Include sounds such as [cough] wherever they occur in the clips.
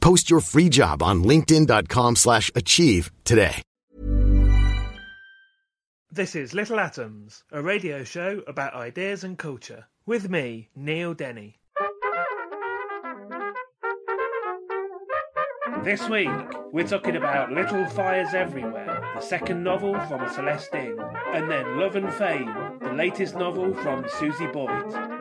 Post your free job on linkedin.com/achieve slash achieve today. This is Little Atoms, a radio show about ideas and culture. With me, Neil Denny. This week, we're talking about Little Fires Everywhere, the second novel from Celeste Ng, and then Love and Fame, the latest novel from Susie Boyt.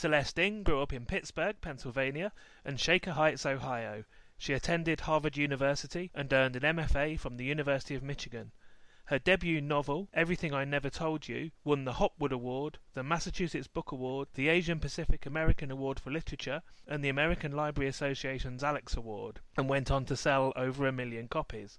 Celeste Ng grew up in Pittsburgh, Pennsylvania, and Shaker Heights, Ohio. She attended Harvard University and earned an MFA from the University of Michigan. Her debut novel, Everything I Never Told You, won the Hopwood Award, the Massachusetts Book Award, the Asian Pacific American Award for Literature, and the American Library Association's Alex Award, and went on to sell over a million copies.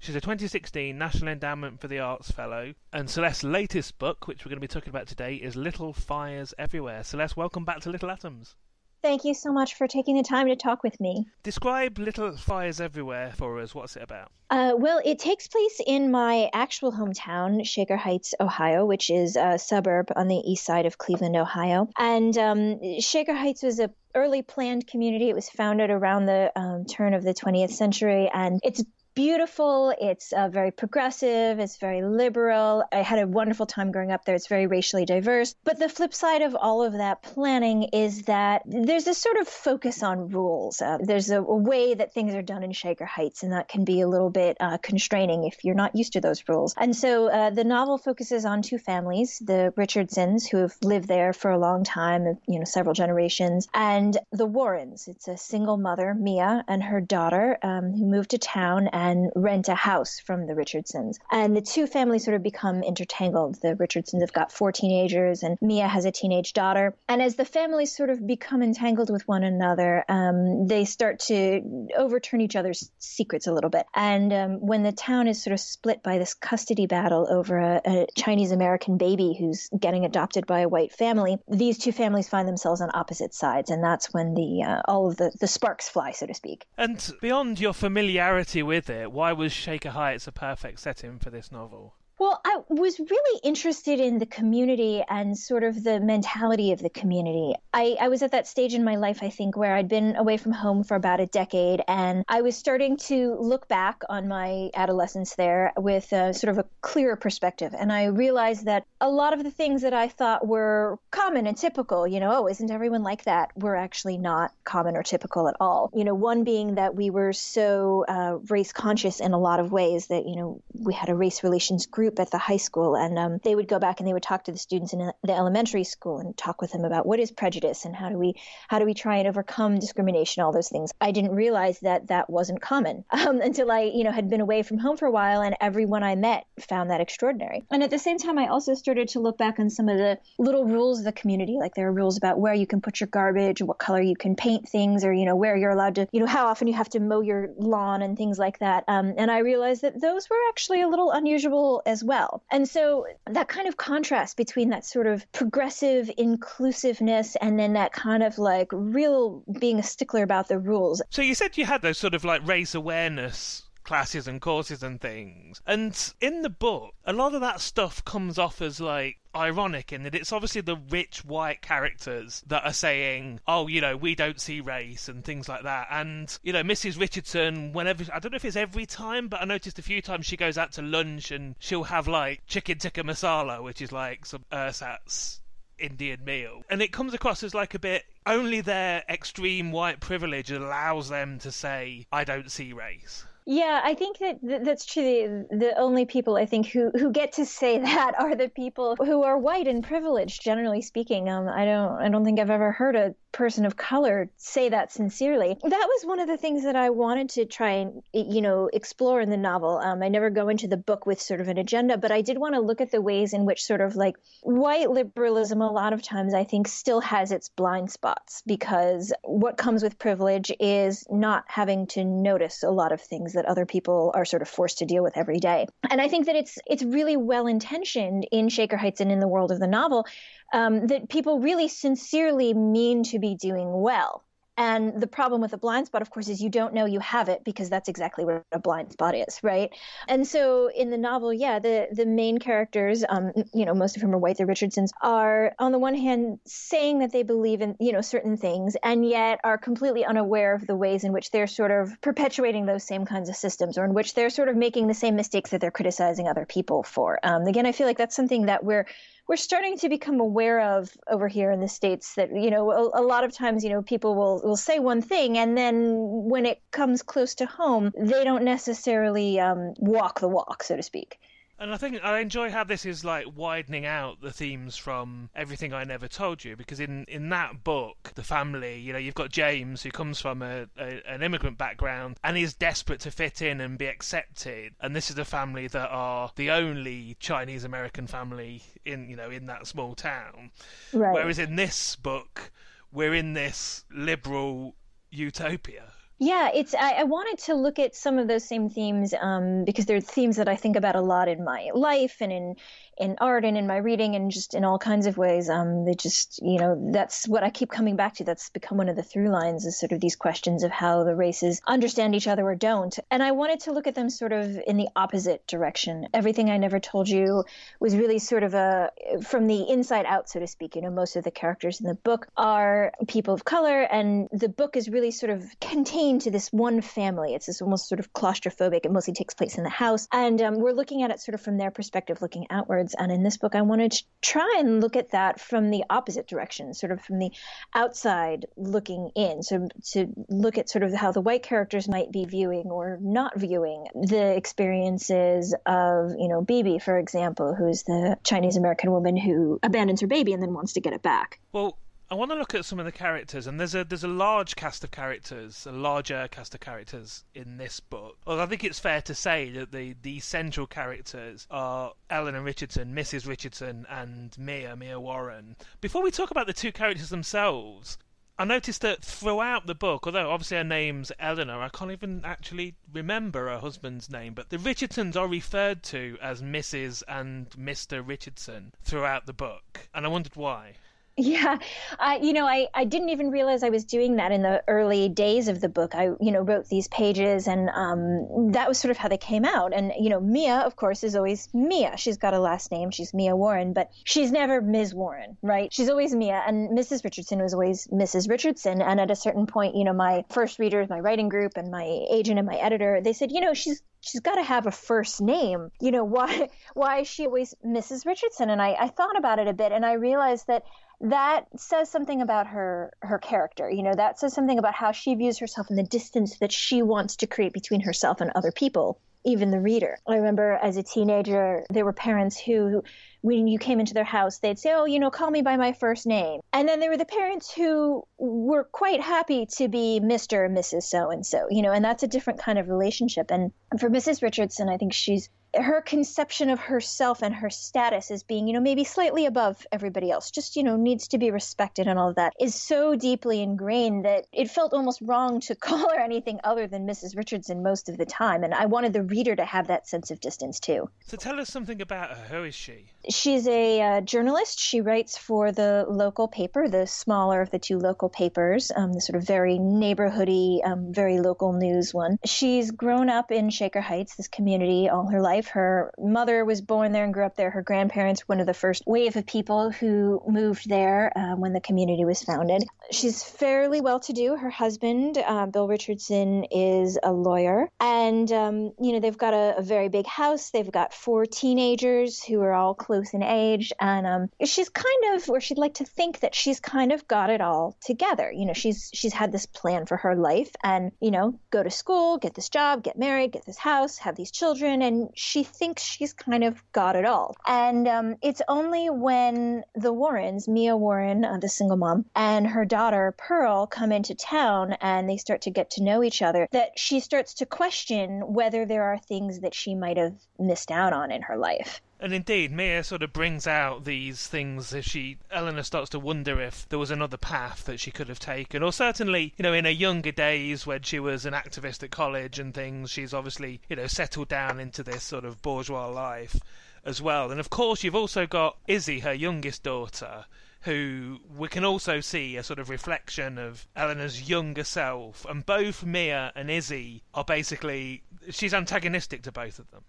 She's a 2016 National Endowment for the Arts Fellow, and Celeste's latest book, which we're going to be talking about today, is Little Fires Everywhere. Celeste, welcome back to Little Atoms. Thank you so much for taking the time to talk with me. Describe Little Fires Everywhere for us. What's it about? Uh, well, it takes place in my actual hometown, Shaker Heights, Ohio, which is a suburb on the east side of Cleveland, Ohio. And um, Shaker Heights was a early planned community. It was founded around the um, turn of the 20th century, and it's beautiful. It's uh, very progressive. It's very liberal. I had a wonderful time growing up there. It's very racially diverse. But the flip side of all of that planning is that there's a sort of focus on rules. Uh, there's a, a, way that things are done in Shaker Heights, and that can be a little bit uh, constraining if you're not used to those rules. And so uh, the novel focuses on two families, the Richardsons, who have lived there for a long time, you know, several generations, and the Warrens. It's a single mother, Mia, and her daughter, um, who moved to town and and rent a house from the Richardsons. And the two families sort of become intertangled. The Richardsons have got four teenagers, and Mia has a teenage daughter. And as the families sort of become entangled with one another, um, they start to overturn each other's secrets a little bit. And um, when the town is sort of split by this custody battle over a, a Chinese American baby who's getting adopted by a white family, these two families find themselves on opposite sides, and that's when the uh, all of the, the sparks fly, so to speak. And beyond your familiarity with it, why was Shaker Heights a perfect setting for this novel? Well, I was really interested in the community and sort of the mentality of the community. I, I, was at that stage in my life, I think, where I'd been away from home for about a decade, and I was starting to look back on my adolescence there with a, sort of a clearer perspective. And I realized that a lot of the things that I thought were common and typical, you know, oh, isn't everyone like that, were actually not common or typical at all. You know, one being that we were so uh, race conscious in a lot of ways that, you know, we had a race relations group group at the high school, and um, they would go back and they would talk to the students in the elementary school and talk with them about what is prejudice and how do we how do we try and overcome discrimination, all those things. I didn't realize that that wasn't common [laughs] um, until I, you know, had been away from home for a while, and everyone I met found that extraordinary. And at the same time, I also started to look back on some of the little rules of the community, like there are rules about where you can put your garbage, what color you can paint things, or you know where you're allowed to, you know, how often you have to mow your lawn and things like that. Um, and I realized that those were actually a little unusual as as well. And so that kind of contrast between that sort of progressive inclusiveness and then that kind of like real being a stickler about the rules. So you said you had those sort of like race awareness classes and courses and things. And in the book, a lot of that stuff comes off as like ironic in that it's obviously the rich white characters that are saying, oh, you know, we don't see race and things like that. And, you know, Mrs. Richardson, whenever, I don't know if it's every time, but I noticed a few times she goes out to lunch and she'll have like chicken tikka masala, which is like some ersatz Indian meal. And it comes across as like a bit only their extreme white privilege allows them to say, I don't see race. Yeah, I think that that's true. The, the only people I think who, who get to say [laughs] that are the people who are white and privileged, generally speaking. Um, I don't I don't think I've ever heard a person of color say that sincerely. That was one of the things that I wanted to try and you know explore in the novel. Um, I never go into the book with sort of an agenda, but I did want to look at the ways in which sort of like white liberalism a lot of times I think still has its blind spots because what comes with privilege is not having to notice a lot of things that other people are sort of forced to deal with every day. And I think that it's it's really well intentioned in Shaker Heights and in the world of the novel um, that people really sincerely mean to be doing well. And the problem with a blind spot, of course, is you don't know you have it because that's exactly what a blind spot is, right? And so in the novel, yeah, the the main characters, um, you know, most of whom are white, the Richardsons, are on the one hand saying that they believe in, you know, certain things, and yet are completely unaware of the ways in which they're sort of perpetuating those same kinds of systems, or in which they're sort of making the same mistakes that they're criticizing other people for. Um, again, I feel like that's something that we're we're starting to become aware of over here in the states that you know a, a, lot of times you know people will will say one thing and then when it comes close to home they don't necessarily um, walk the walk so to speak and I think I enjoy how this is like widening out the themes from everything I never told you because in in that book, the family, you know, you've got James who comes from a, a an immigrant background and is desperate to fit in and be accepted, and this is a family that are the only Chinese American family in you know in that small town. Right. Whereas in this book, we're in this liberal utopia. Yeah, it's. I, I, wanted to look at some of those same themes um, because they're themes that I think about a lot in my life and in in art and in my reading and just in all kinds of ways. Um, they just, you know, that's what I keep coming back to. That's become one of the through lines is sort of these questions of how the races understand each other or don't. And I wanted to look at them sort of in the opposite direction. Everything I Never Told You was really sort of a, from the inside out, so to speak. You know, most of the characters in the book are people of color, and the book is really sort of contained to this one family. It's this almost sort of claustrophobic. It mostly takes place in the house. And um, we're looking at it sort of from their perspective, looking outwards. And in this book, I wanted to try and look at that from the opposite direction, sort of from the outside looking in. So to look at sort of how the white characters might be viewing or not viewing the experiences of, you know, Bibi, for example, who's the Chinese American woman who abandons her baby and then wants to get it back. Well, I want to look at some of the characters, and there's a there's a large cast of characters, a larger cast of characters in this book. Well, I think it's fair to say that the the central characters are Eleanor Richardson, Mrs. Richardson, and Mia Mia Warren. Before we talk about the two characters themselves, I noticed that throughout the book, although obviously her name's Eleanor, I can't even actually remember her husband's name, but the Richardsons are referred to as Mrs. and Mr. Richardson throughout the book, and I wondered why. Yeah, uh, you know, I, I didn't even realize I was doing that in the early days of the book. I, you know, wrote these pages, and um, that was sort of how they came out. And you know, Mia, of course, is always Mia. She's got a last name. She's Mia Warren, but she's never Ms. Warren, right? She's always Mia. And Mrs. Richardson was always Mrs. Richardson. And at a certain point, you know, my first readers, my writing group, and my agent and my editor, they said, you know, she's she's got to have a first name. You know, [laughs] why why is she always Mrs. Richardson? And I, I thought about it a bit, and I realized that that says something about her her character you know that says something about how she views herself and the distance that she wants to create between herself and other people even the reader. I remember as a teenager there were parents who when you came into their house they'd say oh you know call me by my first name. And then there were the parents who were quite happy to be mr and mrs so and so you know and that's a different kind of relationship. And for mrs richardson i think she's her conception of herself and her status as being, you know, maybe slightly above everybody else, just, you know, needs to be respected and all of that is so deeply ingrained that it felt almost wrong to [laughs] call her anything other than Mrs. Richardson most of the time. And I wanted the reader to have that sense of distance too. So tell us something about her. Who is she? She's a uh, journalist. She writes for the local paper, the smaller of the two local papers, um, the sort of very neighborhoody, um, very local news one. She's grown up in Shaker Heights, this community, all her life. Her mother was born there and grew up there. Her grandparents, one of the first wave of people who moved there uh, when the community was founded. She's fairly well to do. Her husband, uh, Bill Richardson, is a lawyer. And, um, you know, they've got a, a, very big house. They've got four teenagers who are all close in age. And um, she's kind of, or she'd like to think that she's kind of got it all together. You know, she's she's had this plan for her life and, you know, go to school, get this job, get married, get this house, have these children. And she thinks she's kind of got it all. And um, it's only when the Warrens, Mia Warren, uh, the single mom, and her daughter Pearl come into town and they start to get to know each other that she starts to question whether there are things that she might have missed out on in her life. And indeed, Mia sort of brings out these things as she, Eleanor starts to wonder if there was another path that she could have taken. Or certainly, you know, in her younger days when she was an activist at college and things, she's obviously, you know, settled down into this sort of bourgeois life as well. And of course, you've also got Izzy, her youngest daughter, who we can also see a sort of reflection of Eleanor's younger self. And both Mia and Izzy are basically, she's antagonistic to both of them.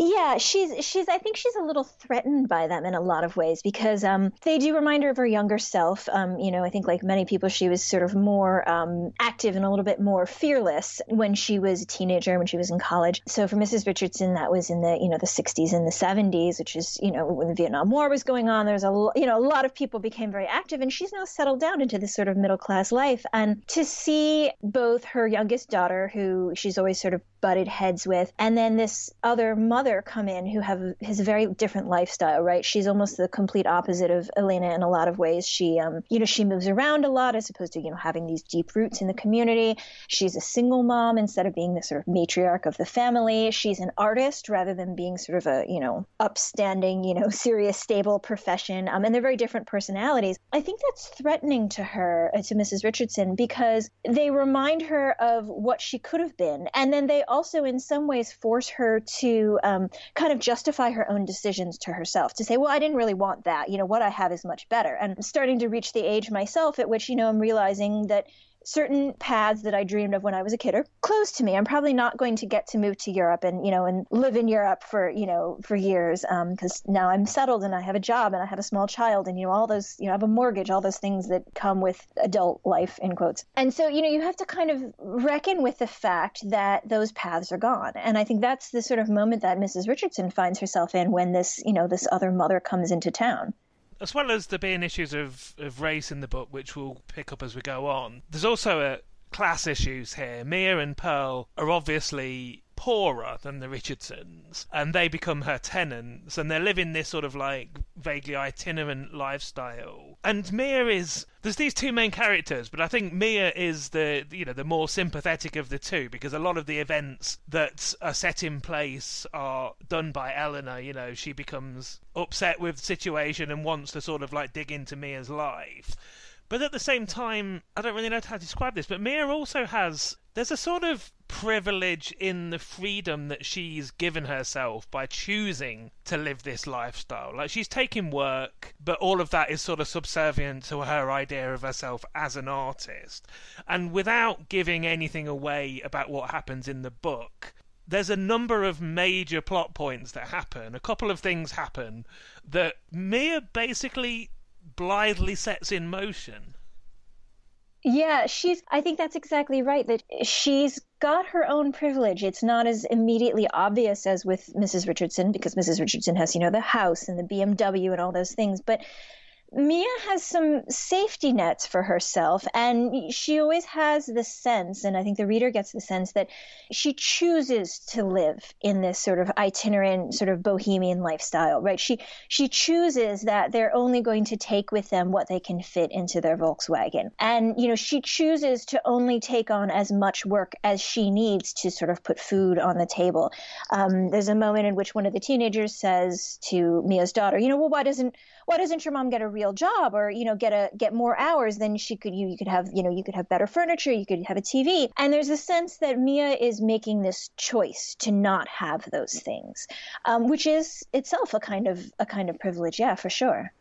Yeah, she's she's I think she's a little threatened by them in a lot of ways because um, they do remind her of her younger self. Um, you know, I think like many people, she was sort of more um, active and a little bit more fearless when she was a teenager, when she was in college. So for Mrs. Richardson, that was in the you know the 60s and the 70s, which is you know when the Vietnam War was going on. There's a you know a lot of people became very active, and she's now settled down into this sort of middle class life. And to see both her youngest daughter, who she's always sort of butted heads with, and then this other mother come in who have has a very different lifestyle, right? She's almost the complete opposite of Elena in a lot of ways. She, um, you know, she moves around a lot as opposed to you know having these deep roots in the community. She's a single mom instead of being the sort of matriarch of the family. She's an artist rather than being sort of a you know upstanding, you know, [laughs] serious, stable profession. Um, and they're very different personalities. I think that's threatening to her, uh, to Mrs. Richardson, because they remind her of what she could have been, and then they also, in some ways, force her to um, kind of justify her own decisions to herself to say, well, I didn't really want that. You know, what I have is much better. And starting to reach the age myself at which, you know, I'm realizing that certain paths that I dreamed of when I was a kid are closed to me. I'm probably not going to get to move to Europe and you know and live in Europe for you know for years because um, now I'm settled and I have a job and I have a small child and you know all those you know I have a mortgage, all those things that come with adult life in quotes. And so you know you have to kind of reckon with the fact that those paths are gone. And I think that's the sort of moment that Mrs. Richardson finds herself in when this you know this other mother comes into town as well as there being issues of, of race in the book, which we'll pick up as we go on, there's also a class issues here. Mia and Pearl are obviously poorer than the Richardsons, and they become her tenants, and they're living this sort of like vaguely itinerant lifestyle. And Mia is there's these two main characters, but I think Mia is the you know the more sympathetic of the two because a lot of the events that are set in place are done by Eleanor. You know, she becomes upset with the situation and wants to sort of like dig into Mia's life. But at the same time, I don't really know how to describe this, but Mia also has there's a sort of privilege in the freedom that she's given herself by choosing to live this lifestyle. Like she's taking work, but all of that is sort of subservient to her idea of herself as an artist. And without giving anything away about what happens in the book, there's a number of major plot points that happen. A couple of things happen that Mia basically blithely sets in motion. Yeah, she's I think that's exactly right that she's got her own privilege. It's not as immediately obvious as with Mrs. Richardson because Mrs. Richardson has, you know, the house and the BMW and all those things, but Mia has some safety nets for herself, and she always has the sense, and I think the reader gets the sense that she chooses to live in this sort of itinerant, sort of bohemian lifestyle, right? She she chooses that they're only going to take with them what they can fit into their Volkswagen, and you know she chooses to only take on as much work as she needs to sort of put food on the table. Um, there's a moment in which one of the teenagers says to Mia's daughter, you know, well, why doesn't why doesn't your mom get a real job or you know get a get more hours then she could you you could have you know you could have better furniture you could have a tv and there's a sense that mia is making this choice to not have those things um, which is itself a kind of a kind of privilege yeah for sure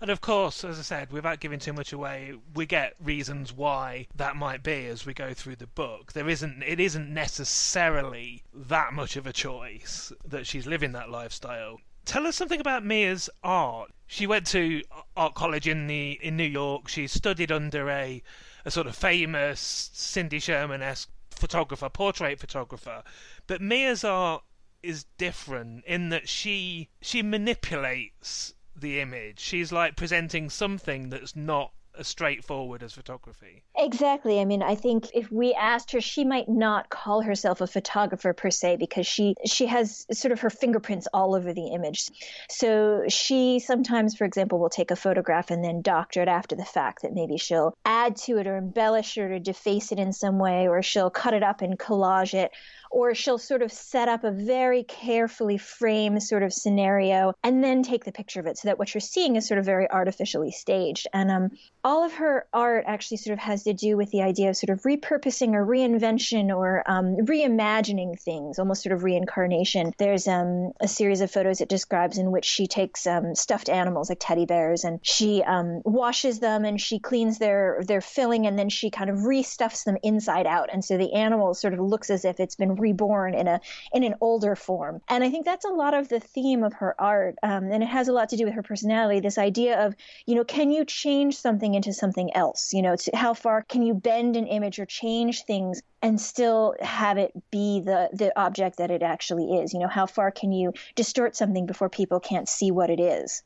And of course, as I said, without giving too much away, we get reasons why that might be as we go through the book. There isn't it isn't necessarily that much of a choice that she's living that lifestyle. Tell us something about Mia's art. She went to art college in the in New York. She studied under a a sort of famous Cindy Sherman esque photographer, portrait photographer. But Mia's art is different in that she she manipulates the image. She's like presenting something that's not straightforward as photography. Exactly. I mean, I think if we asked her, she might not call herself a photographer per se because she she has sort of her fingerprints all over the image. So she sometimes, for example, will take a photograph and then doctor it after the fact. That maybe she'll add to it or embellish it or deface it in some way, or she'll cut it up and collage it or she'll sort of set up a very carefully framed sort of scenario and then take the picture of it so that what you're seeing is sort of very artificially staged. And um, all of her art actually sort of has to do with the idea of sort of repurposing or reinvention or um, reimagining things, almost sort of reincarnation. There's um, a series of photos it describes in which she takes um, stuffed animals like teddy bears and she um, washes them and she cleans their their filling and then she kind of restuffs them inside out. And so the animal sort of looks as if it's been reborn in a in an older form. And I think that's a lot of the theme of her art, um, and it has a lot to do with her personality. This idea of you know, can you change something into something else? You know, how far can you bend an image or change things and still have it be the the object that it actually is? You know, how far can you distort something before people can't see what it is?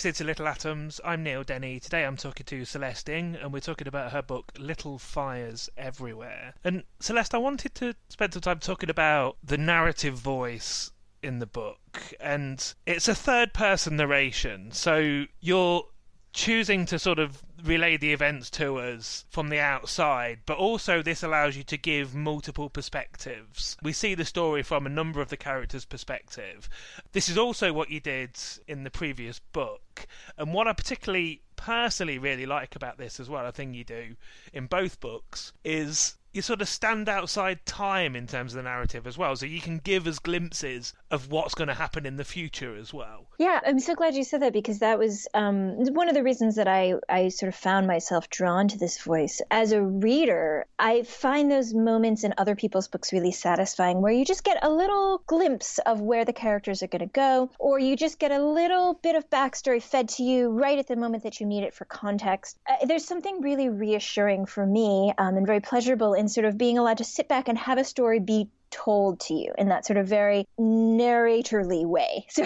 Listening to Little Atoms. I'm Neil Denny. Today I'm talking to Celeste Ng, and we're talking about her book Little Fires Everywhere. And Celeste, I wanted to spend some time talking about the narrative voice in the book. And it's a third person narration. So you're choosing to sort of relay the events to us from the outside, but also this allows you to give multiple perspectives. We see the story from a number of the characters' perspective. This is also what you did in the previous book, and what I particularly personally really like about this as well, a thing you do in both books, is you sort of stand outside time in terms of the narrative as well. So you can give us glimpses of what's going to happen in the future as well. Yeah, I'm so glad you said that because that was um, one of the reasons that I, I sort of found myself drawn to this voice. As a reader, I find those moments in other people's books really satisfying where you just get a little glimpse of where the characters are going to go, or you just get a little bit of backstory fed to you right at the moment that you need it for context. Uh, there's something really reassuring for me um, and very pleasurable in sort of being allowed to sit back and have a story be told to you in that sort of very narratorly way [laughs] so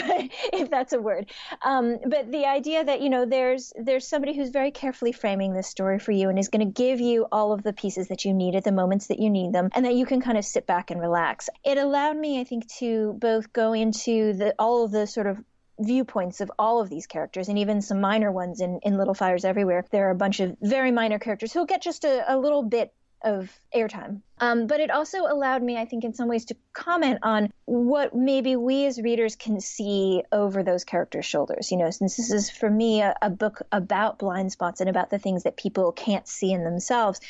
if that's a word um, but the idea that you know there's there's somebody who's very carefully framing this story for you and is going to give you all of the pieces that you need at the moments that you need them and that you can kind of sit back and relax it allowed me i think to both go into the all of the sort of viewpoints of all of these characters and even some minor ones in, in Little Fires Everywhere. There are a bunch of very minor characters who'll get just a, a little bit of airtime. Um, but it also allowed me, I think, in some ways to comment on what maybe we as readers can see over those characters' shoulders. You know, since this is for me a, a book about blind spots and about the things that people can't see in themselves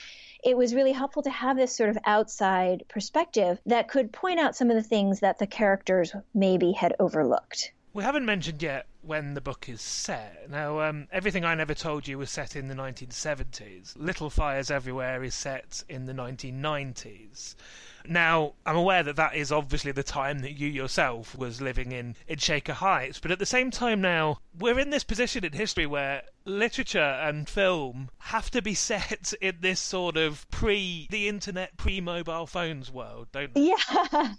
it was really helpful to have this sort of outside perspective that could point out some of the things that the characters maybe had overlooked. We haven't mentioned yet when the book is set. Now, um, everything I never told you was set in the 1970s. Little Fires Everywhere is set in the 1990s. Now, I'm aware that that is obviously the time that you yourself was living in, in Shaker Heights, but at the same time now, we're in this position in history where literature and film have to be [laughs] set in this sort of pre the internet, pre mobile phones world, don't they? Yeah, [laughs]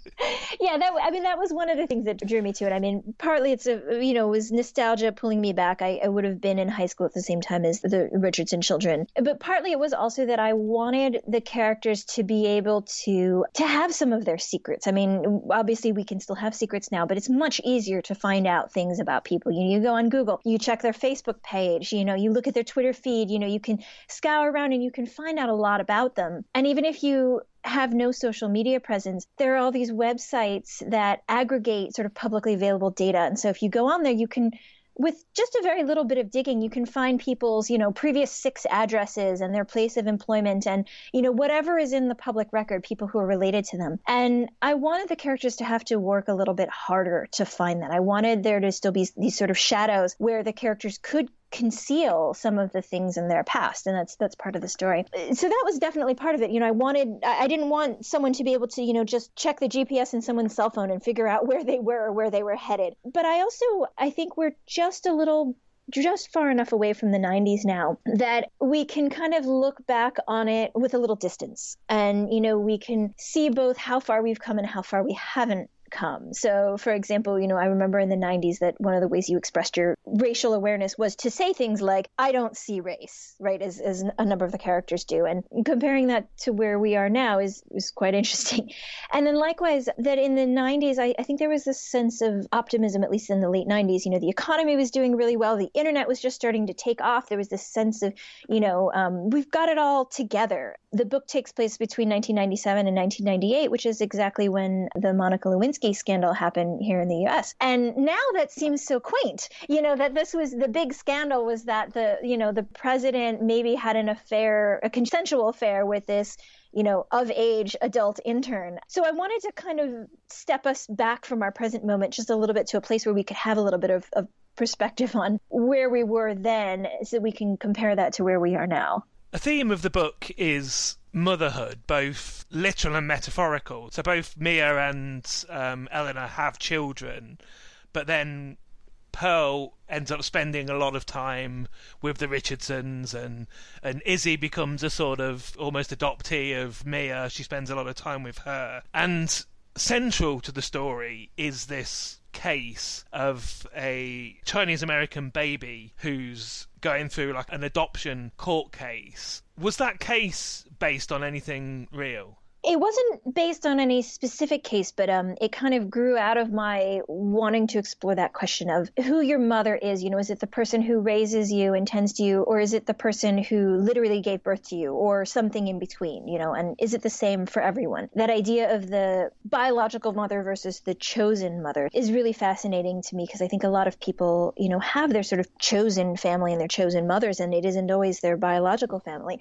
yeah. That I mean, that was one of the things that drew me to it. I mean, partly it's a you know was nostalgia pulling me back. I, I would have been in high school at the same time as the Richardson children, but partly it was also that I wanted the characters to be able to to have some of their secrets. I mean, obviously we can still have secrets now, but it's much easier to find out things about people. You, you go on Google, you check their Facebook page, you know, you look at their Twitter feed, you know, you can scour around and you can find out a lot about them. And even if you have no social media presence, there are all these websites that aggregate sort of publicly available data. And so if you go on there, you can with just a very little bit of digging you can find people's you know previous six addresses and their place of employment and you know whatever is in the public record people who are related to them and i wanted the characters to have to work a little bit harder to find that i wanted there to still be these sort of shadows where the characters could conceal some of the things in their past and that's that's part of the story. So that was definitely part of it. You know i wanted i didn't want someone to be able to you know just check the gps in someone's cell phone and figure out [laughs] where they were or where they were headed. But i also i think we're just a little just far enough away from the 90s now that we can kind of look back on it with a little distance. And you know we can see both how far we've come and how far we haven't come. So, for example, you know, I remember in the 90s that one of the ways you expressed your racial awareness was to say things like, I don't see race, right, as, as a number of the characters do. And comparing that to where we are now is, is quite [laughs] interesting. And then likewise, that in the 90s, I, I think there was this sense of optimism, at least in the late 90s. You know, the economy was doing really well, the internet was just starting to take off. There was this sense of, you know, um, we've got it all together. The book takes place between 1997 and 1998, which is exactly when the Monica Lewinsky scandal happened here in the US. And now that seems so quaint, you know, that this was the big scandal was that the, you know, the president maybe had an affair, a consensual affair with this you know, of age adult intern. So I wanted to kind of step us back from our present moment just a little bit to a place where we could have a little bit of, of perspective on where we were then so we can compare that to where we are now. A theme of the book is motherhood, both literal and metaphorical. So both Mia and um, Eleanor have children, but then Pearl ends up spending a lot of time with the Richardsons, and and Izzy becomes a sort of almost adoptee of Mia. She spends a lot of time with her, and central to the story is this case of a Chinese American baby who's going through like an adoption court case. Was that case based on anything real? It wasn't based on any specific case, but um, it kind of grew out of my wanting to explore that question of who your mother is. You know, is it the person who raises you and tends to you, or is it the person who literally gave birth to you, or something in between? You know, and is it the same for everyone? That idea of the biological mother versus the chosen mother is really fascinating to me because I think a lot of people, you know, have their sort of chosen family and their chosen mothers, and it isn't always their biological family.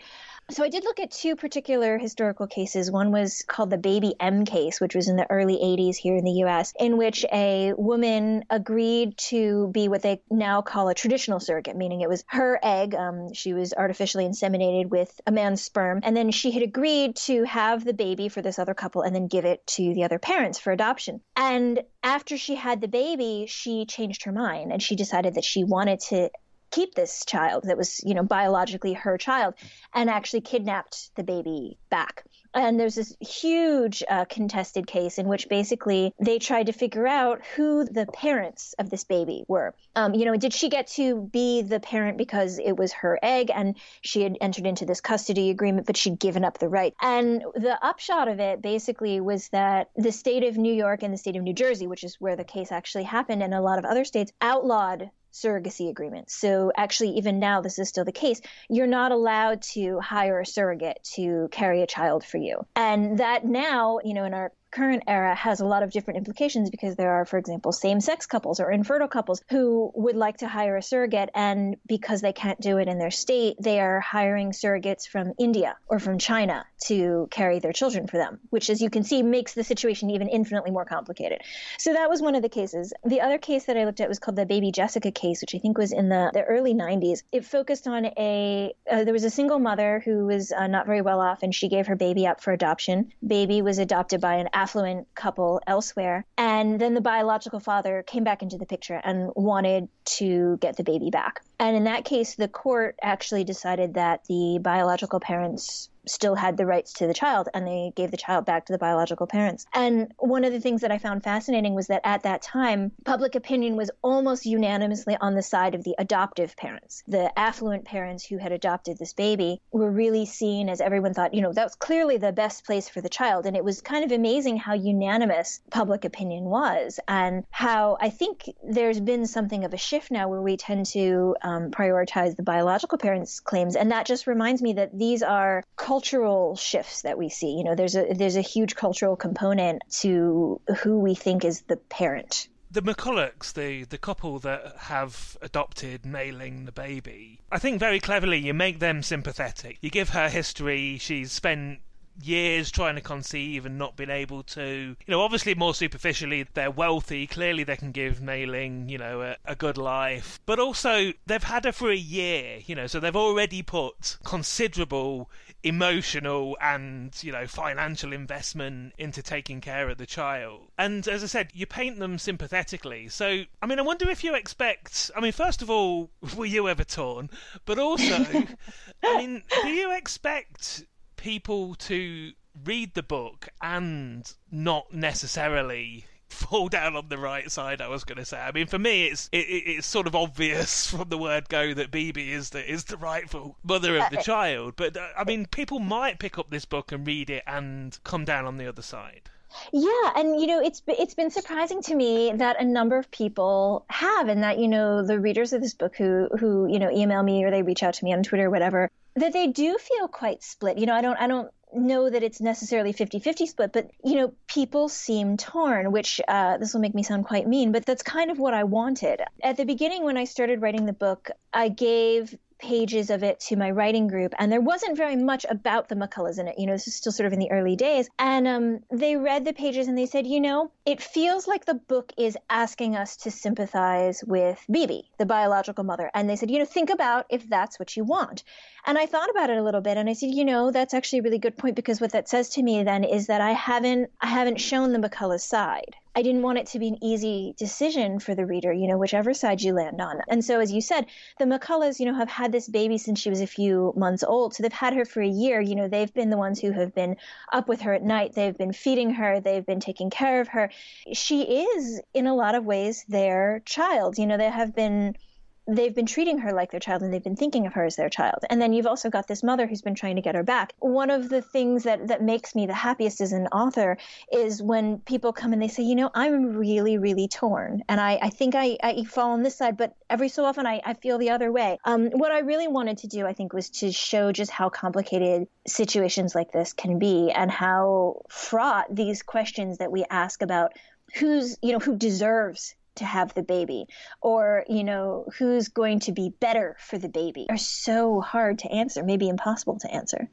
So I did look at two particular historical cases. One was called the Baby M case, which was in the early 80s here in the US, in which a woman agreed to be what they now call a traditional surrogate, meaning it was her egg. Um, she was artificially inseminated with a man's sperm. And then she had agreed to have the baby for this other couple and then give it to the other parents for adoption. And after she had the baby, she changed her mind and she decided that she wanted to keep this child that was, you know, biologically her child and actually kidnapped the baby back. And there's this huge uh, contested case in which basically they tried to figure out who the parents of this baby were. Um, you know, did she get to be the parent because it was her egg and she had entered into this custody agreement, but she'd given up the right? And the upshot of it basically was that the state of New York and the state of New Jersey, which is where the case actually happened, and a lot of other states outlawed surrogacy agreements. So actually, even now, this is still the case. You're not allowed to hire a surrogate to carry a child for you. And that now, you know, in our current era has a lot of different implications because there are, for example, same sex couples or infertile couples who would like to hire a surrogate. And because they can't do it in their state, they are hiring surrogates from India or from China to carry their children for them, which, as you can see, makes the situation even infinitely more complicated. So that was one of the cases. The other case that I looked at was called the Baby Jessica case, which I think was in the, the early 90s. It focused on a, uh, there was a single mother who was uh, not very well off and she gave her baby up for adoption. Baby was adopted by an affluent couple elsewhere. And then the biological father came back into the picture and wanted to get the baby back. And in that case, the court actually decided that the biological parents still had the rights to the child and they gave the child back to the biological parents. And one of the things that I found fascinating was that at that time, public opinion was almost unanimously on the side of the adoptive parents. The affluent parents who had adopted this baby were really seen as everyone thought, you know, that was clearly the best place for the child. And it was kind of amazing how unanimous public opinion was and how I think there's been something of a shift now where we tend to um, prioritize the biological parents' claims. And that just reminds me that these are cultural shifts that we see. You know, there's a there's a huge cultural component to who we think is the parent. The McCulloughs, the, the couple that have adopted Mei-ling the baby, I think very cleverly you make them sympathetic. You give her history. She's spent years trying to conceive and not been able to. You know, obviously more superficially, they're wealthy. Clearly, they can give Mei-ling, you know, a, a, good life. But also, they've had her for a year. You know, so they've already put considerable emotional and you know financial investment into taking care of the child and as i said you paint them sympathetically so i mean i wonder if you expect i mean first of all [laughs] were you ever torn but also [laughs] i mean do you expect people to read the book and not necessarily [laughs] fall down on the right side. I was going to say. I mean, for me, it's it, it's sort of obvious [laughs] from the word go that Bibi is the is the rightful mother of the child. But uh, I mean, people might pick up this book and read it and come down on the other side. Yeah, and you know, it's it's been surprising to me that a number of people have, and that you know, the readers of this book who who you know email me or they reach out to me on Twitter or whatever, that they do feel quite split. You know, I don't I don't know that it's necessarily 50-50 split but you know people seem torn which uh, this will make me sound quite mean but that's kind of what i wanted at the beginning when i started writing the book i gave pages of it to my writing group, and there wasn't very much about the McCulloughs in it. You know, this is still sort of in the early days. And um, they read the pages and they said, you know, it feels like the book is asking us to sympathize with Bibi, the biological mother. And they said, you know, think about if that's what you want. And I thought about it a little bit, and I said, you know, that's actually a really good point because what that says to me then is that I haven't, I haven't shown the McCullough's side. I didn't want it to be an easy decision for the reader, you know, whichever side you land on. And so, as you said, the McCulloughs, you know, have had this baby since she was a few months old. So they've had her for a year. You know, they've been the ones who have been up with her at night. They've been feeding her. They've been taking care of her. She is, in a lot of ways, their child. You know, they have been they've been treating her like their child and they've been thinking of her as their child. And then you've also got this mother who's been trying to get her back. One of the things that, that makes me the happiest as an author is when people come and they say, you know, I'm really, really torn. And I, I think I, I fall on this side, but every so often I, I feel the other way. Um, what I really wanted to do, I think, was to show just how complicated situations like this can be and how fraught these questions that we ask about who's, you know, who deserves to have the baby or you know who's going to be better for the baby are so hard to answer maybe impossible to answer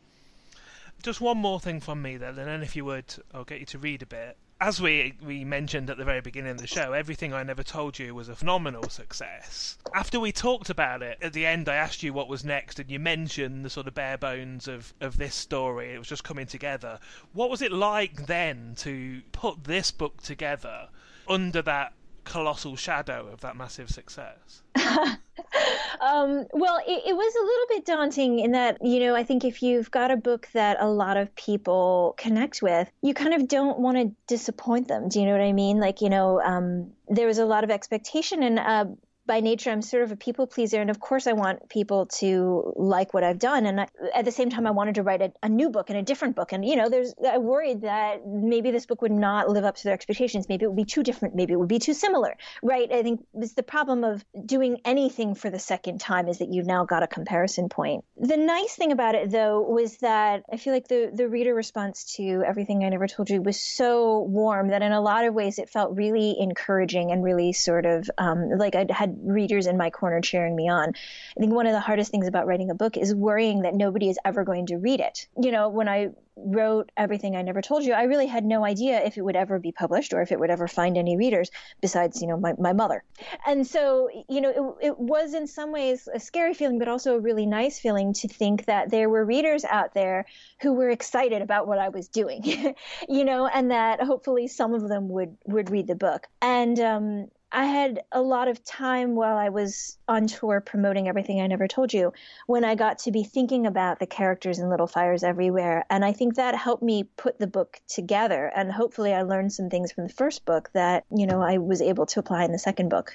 just one more thing from me then and then if you would i'll get you to read a bit as we we mentioned at the very beginning of the show, everything I never told you was a phenomenal success. After we talked about it, at the end I asked you what was next, and you mentioned the sort of bare bones of of this story. It was just coming together. What was it like then to put this book together under that colossal shadow of that massive success? [laughs] um, well, it, it, was a little bit daunting in that, you know, I think if you've got a book that a lot of people connect with, you kind of don't want to disappoint them. Do you know what I mean? Like, you know, um, there was a lot of expectation, and uh, by nature, I'm sort of a people pleaser, and of course, I want people to like what I've done. And I, at the same time, I wanted to write a, a, new book and a different book. And you know, there's I worried that maybe this book would not live up to their expectations. Maybe it would be too different. Maybe it would be too similar. Right? I think it's the problem of doing anything for the second time is that you've now got a comparison point. The nice thing about it, though, was that I feel like the the reader response to everything I never told you was so warm that in a lot of ways it felt really encouraging and really sort of um, like I readers in my corner cheering me on. I think one of the hardest things about writing a book is worrying that nobody is ever going to read it. You know, when I wrote everything I never told you, I really had no idea if it would ever be published or if it would ever find any readers besides, you know, my, my mother. And so, you know, it, it was in some ways a scary feeling, but also a really nice feeling to think that there were readers out there who were excited about what I was doing, [laughs] you know, and that hopefully some of them would, would read the book. And, um, I had a lot of time while I was on tour promoting everything I never told you when I got to be thinking about the characters in Little Fires Everywhere. And I think that helped me put the book together. And hopefully, I learned some things from the first book that, you know, I was able to apply in the second book.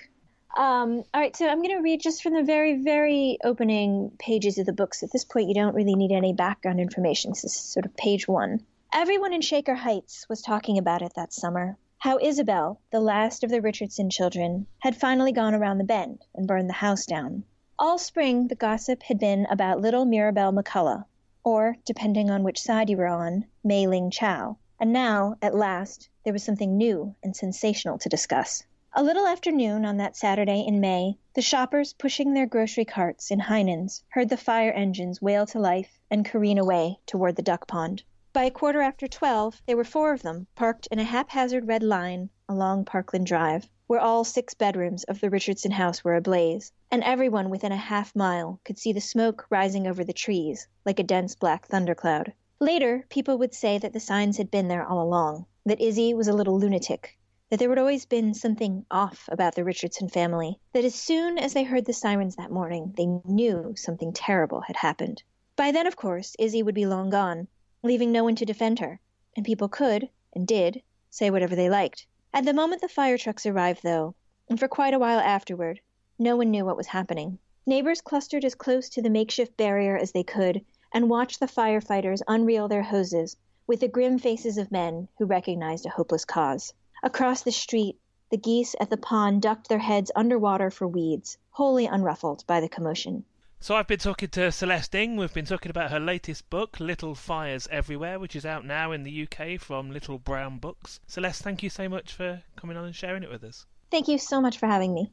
Um, all right, so I'm going to read just from the very, very opening pages of the books. At this point, you don't really need any background information. This is sort of page one. Everyone in Shaker Heights was talking about it that summer how Isabel, the last of the Richardson children, had finally gone around the bend and burned the house down. All spring the gossip had been about little Mirabel McCullough, or, depending on which side you were on, Mei Ling Chow, and now, at last, there was something new and sensational to discuss. A little after noon on that Saturday in May, the shoppers pushing their grocery carts in Heinen's heard the fire engines wail to life and careen away toward the duck pond. By a quarter after twelve there were four of them parked in a haphazard red line along Parkland Drive, where all six bedrooms of the Richardson house were ablaze, and everyone within a half mile could see the smoke rising over the trees like a dense black thundercloud. Later people would say that the signs had been there all along, that Izzy was a little lunatic, that there had always been something off about the Richardson family, that as soon as they heard the sirens that morning they knew something terrible had happened. By then, of course, Izzy would be long gone leaving no one to defend her, and people could, and did, say whatever they liked. At the moment the fire trucks arrived, though, and for quite a while afterward, no one knew what was happening. Neighbors clustered as close to the makeshift barrier as they could, and watched the firefighters unreel their hoses with the grim faces of men who recognized a hopeless cause. Across the street, the geese at the pond ducked their heads under water for weeds, wholly unruffled by the commotion. So I've been talking to Celeste Ng. We've been talking about her latest book, Little Fires Everywhere, which is out now in the UK from Little Brown Books. Celeste, thank you so much for coming on and sharing it with us. Thank you so much for having me.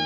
[laughs]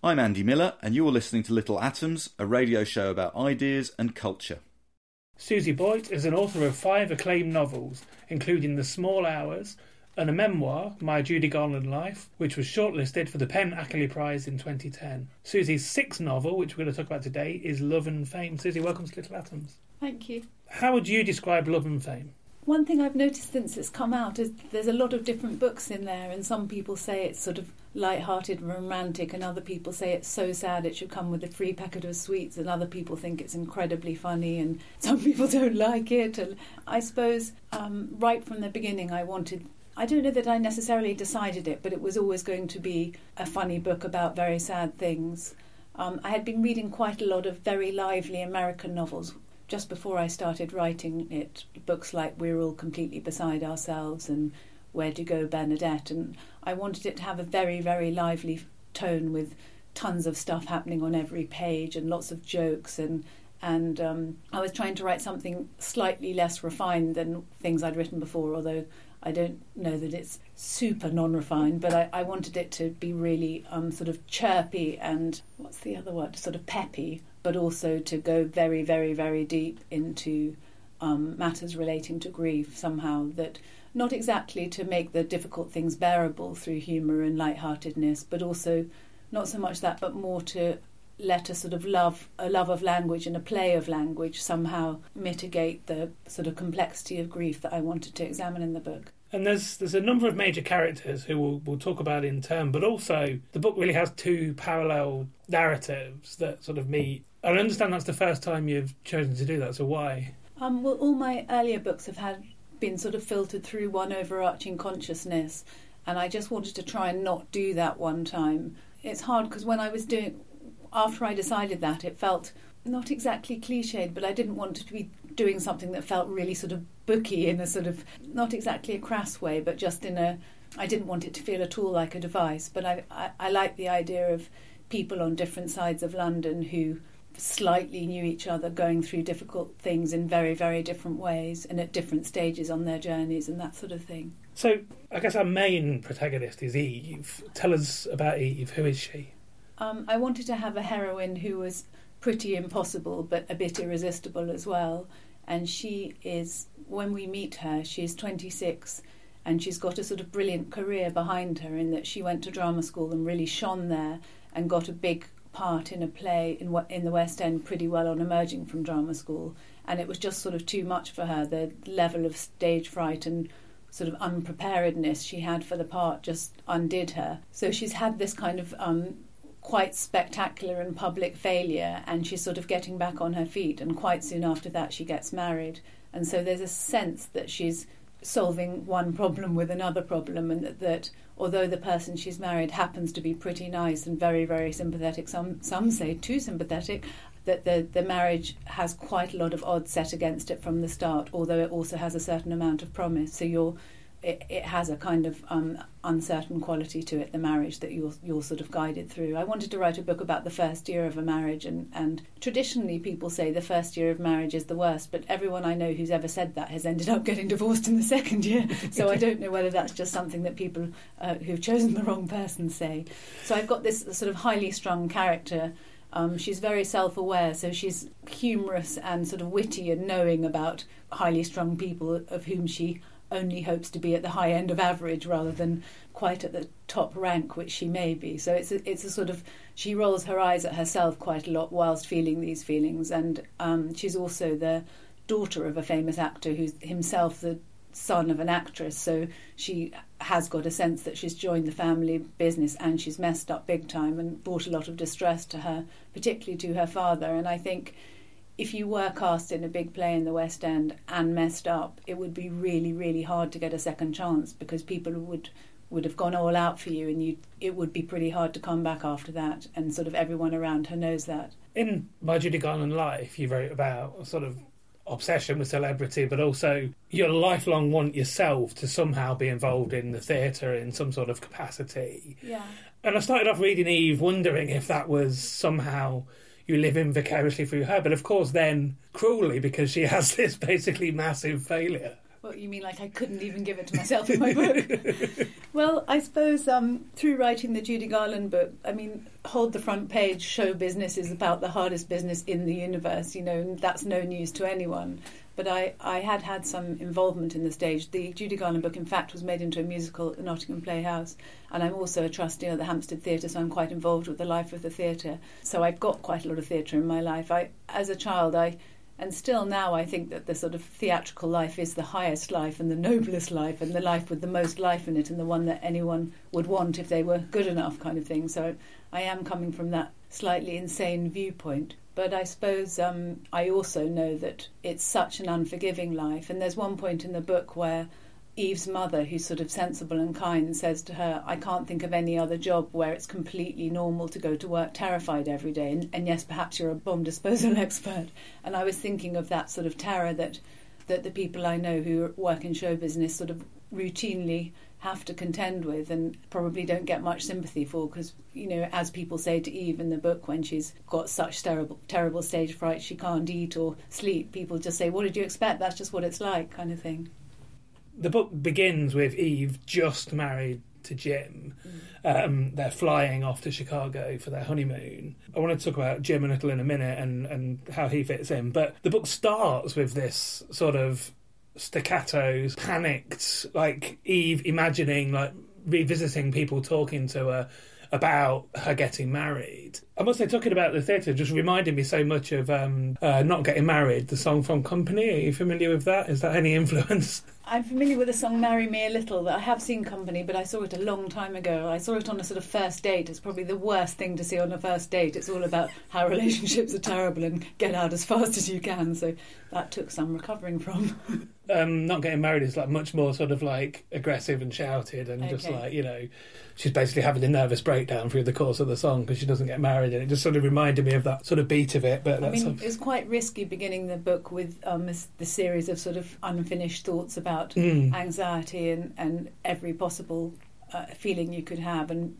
I'm Andy Miller, and you're listening to Little Atoms, a radio show about ideas and culture. Susie Boyt is an author of five acclaimed novels, including The Small Hours and a memoir, My Judy Garland Life, which was shortlisted for the PEN Ackerley Prize in 2010. Susie's sixth novel, which we're going to talk about today, is Love and Fame. Susie, welcome to Little Atoms. Thank you. How would you describe Love and Fame? One thing I've noticed since it's come out is there's a lot of different books in there, and some people say it's sort of light-hearted romantic, and other people say it's so sad it should come with a free packet of sweets, and other people think it's incredibly funny, and [laughs] some people don't like it. And I suppose um, right from the beginning, I wanted. I don't know that I necessarily decided it, but it was always going to be a funny book about very sad things. Um, I had been reading quite a lot of very lively American novels just before I started writing it, books like We're All Completely Beside Ourselves and Where You Go, Bernadette, and I wanted it to have a very, very lively tone with tons of stuff happening on every page and lots of jokes and and um, I was trying to write something slightly less refined than things I'd written before, although I don't know that it's super non refined, but I, I, wanted it to be really um, sort of chirpy and what's the other word? Sort of peppy, but also to go very, very, very deep into um, matters relating to grief somehow that not exactly to make the difficult things bearable through humour and lightheartedness, but also not so much that, but more to let a sort of love, a love of language and a play of language somehow mitigate the sort of complexity of grief that I wanted to examine in the book. And there's there's a number of major characters who we'll, we'll talk about in turn, but also the book really has two parallel narratives that sort of meet. I understand that's the first time you've chosen to do that, so why? Um, well, all my earlier books have had been sort of filtered through one overarching consciousness, and I just wanted to try and not do that one time. It's hard because when I was doing after I decided that, it felt not exactly cliched, but I didn't want to be doing something that felt really sort of booky in a sort of not exactly a crass way, but just in a. I didn't want it to feel at all like a device, but I, I, I like the idea of people on different sides of London who slightly knew each other going through difficult things in very, very different ways and at different stages on their journeys and that sort of thing. So, I guess our main protagonist is Eve. Tell us about Eve. Who is she? Um, I wanted to have a heroine who was pretty impossible but a bit irresistible as well. And she is, when we meet her, she's 26 and she's got a sort of brilliant career behind her in that she went to drama school and really shone there and got a big part in a play in in the West End pretty well on emerging from drama school, and it was just sort of too much for her. The level of stage fright and sort of unpreparedness she had for the part just undid her. So she's had this kind of um, quite spectacular and public failure, and she's sort of getting back on her feet. And quite soon after that, she gets married. And so there's a sense that she's solving one problem with another problem, and that, that although the person she's married happens to be pretty nice and very, very sympathetic, some some say too sympathetic, that the, the marriage has quite a lot of odds set against it from the start, although it also has a certain amount of promise. So you're it, it has a kind of um, uncertain quality to it, the marriage that you're, you're sort of guided through. I wanted to write a book about the first year of a marriage, and, and traditionally people say the first year of marriage is the worst, but everyone I know who's ever said that has ended up getting divorced in the second year. [laughs] So I don't know whether that's just something that people uh, who've chosen the wrong person say. So I've got this sort of highly strung character. Um, she's very self aware, so she's humorous and sort of witty and knowing about highly strung people of whom she only hopes to be at the high end of average rather than quite at the top rank, which she may be. So it's a, it's a sort of she rolls her eyes at herself quite a lot whilst feeling these feelings, and um, she's also the daughter of a famous actor who's himself the son of an actress. So she has got a sense that she's joined the family business and she's messed up big time and brought a lot of distress to her, particularly to her father. And I think if you were cast in a big play in the West End and messed up, it would be really, really hard to get a second chance because people would would have gone all out for you, and you it would be pretty hard to come back after that. And sort of everyone around her knows that. In My Judy Garland Life, you wrote about a sort of obsession with celebrity, but also your lifelong want yourself to somehow be involved in the theatre in some sort of capacity. Yeah. And I started off reading Eve, wondering if that was somehow you live in vicariously through her. But of course, then cruelly, because she [laughs] has this basically massive failure. Well, you mean like I couldn't even give it to myself in my book? [laughs] well, I suppose um, through writing the Judy Garland book, I mean, hold the front page, show business is about the hardest business in the universe. You know, that's no news to anyone but I, I had had some involvement in the stage. The Judy Garland book, in fact, was made into a musical at Nottingham Playhouse, and I'm also a trustee of the Hampstead Theatre, so I'm quite involved with the life of the theatre. So I've got quite a lot of theatre in my life. I, as a child, I and still now I think that the sort of theatrical life is the highest life and the noblest life and the life with the most life in it and the one that anyone would want if they were good enough kind of thing. So I am coming from that slightly insane viewpoint. But I suppose um, I also know that it's such an unforgiving life. And there's one point in the book where Eve's mother, who's sort of sensible and kind, says to her, I can't think of any other job where it's completely normal to go to work terrified every day. And, and, yes, perhaps you're a bomb disposal [laughs] expert. And I was thinking of that sort of terror that, that the people I know who work in show business sort of routinely have to contend with and probably don't get much sympathy for because you know as people say to Eve in the book when she's got such terrible terrible stage fright she can't eat or sleep people just say what did you expect that's just what it's like kind of thing the book begins with Eve just married to Jim. Mm. Um, they're flying off to Chicago for their honeymoon. I want to talk about Jim a little in a minute and, and how he fits in. But the book starts with this sort of staccato, panicked, like Eve imagining, like revisiting people talking to her about her getting married. I must say, talking about the theatre just reminded me so much of um, uh, Not Getting Married, the song from Company. Are you familiar with that? Is that any influence? [laughs] I'm familiar with the song Marry Me a Little. I have seen Company, but I saw it a long time ago. I saw it on a sort of first date. It's probably the worst thing to see on a first date. It's all about how [laughs] relationships are terrible and get out as fast as you can. So that took some recovering from. [laughs] um, not getting married is like much more sort of like aggressive and shouted and okay. just like you know she's basically having a nervous breakdown through the course of the song because she doesn't get married and it just sort of reminded me of that sort of beat of it but I mean sort of... it's quite risky beginning the book with um, the series of sort of unfinished thoughts about mm. anxiety and, and every possible uh, feeling you could have and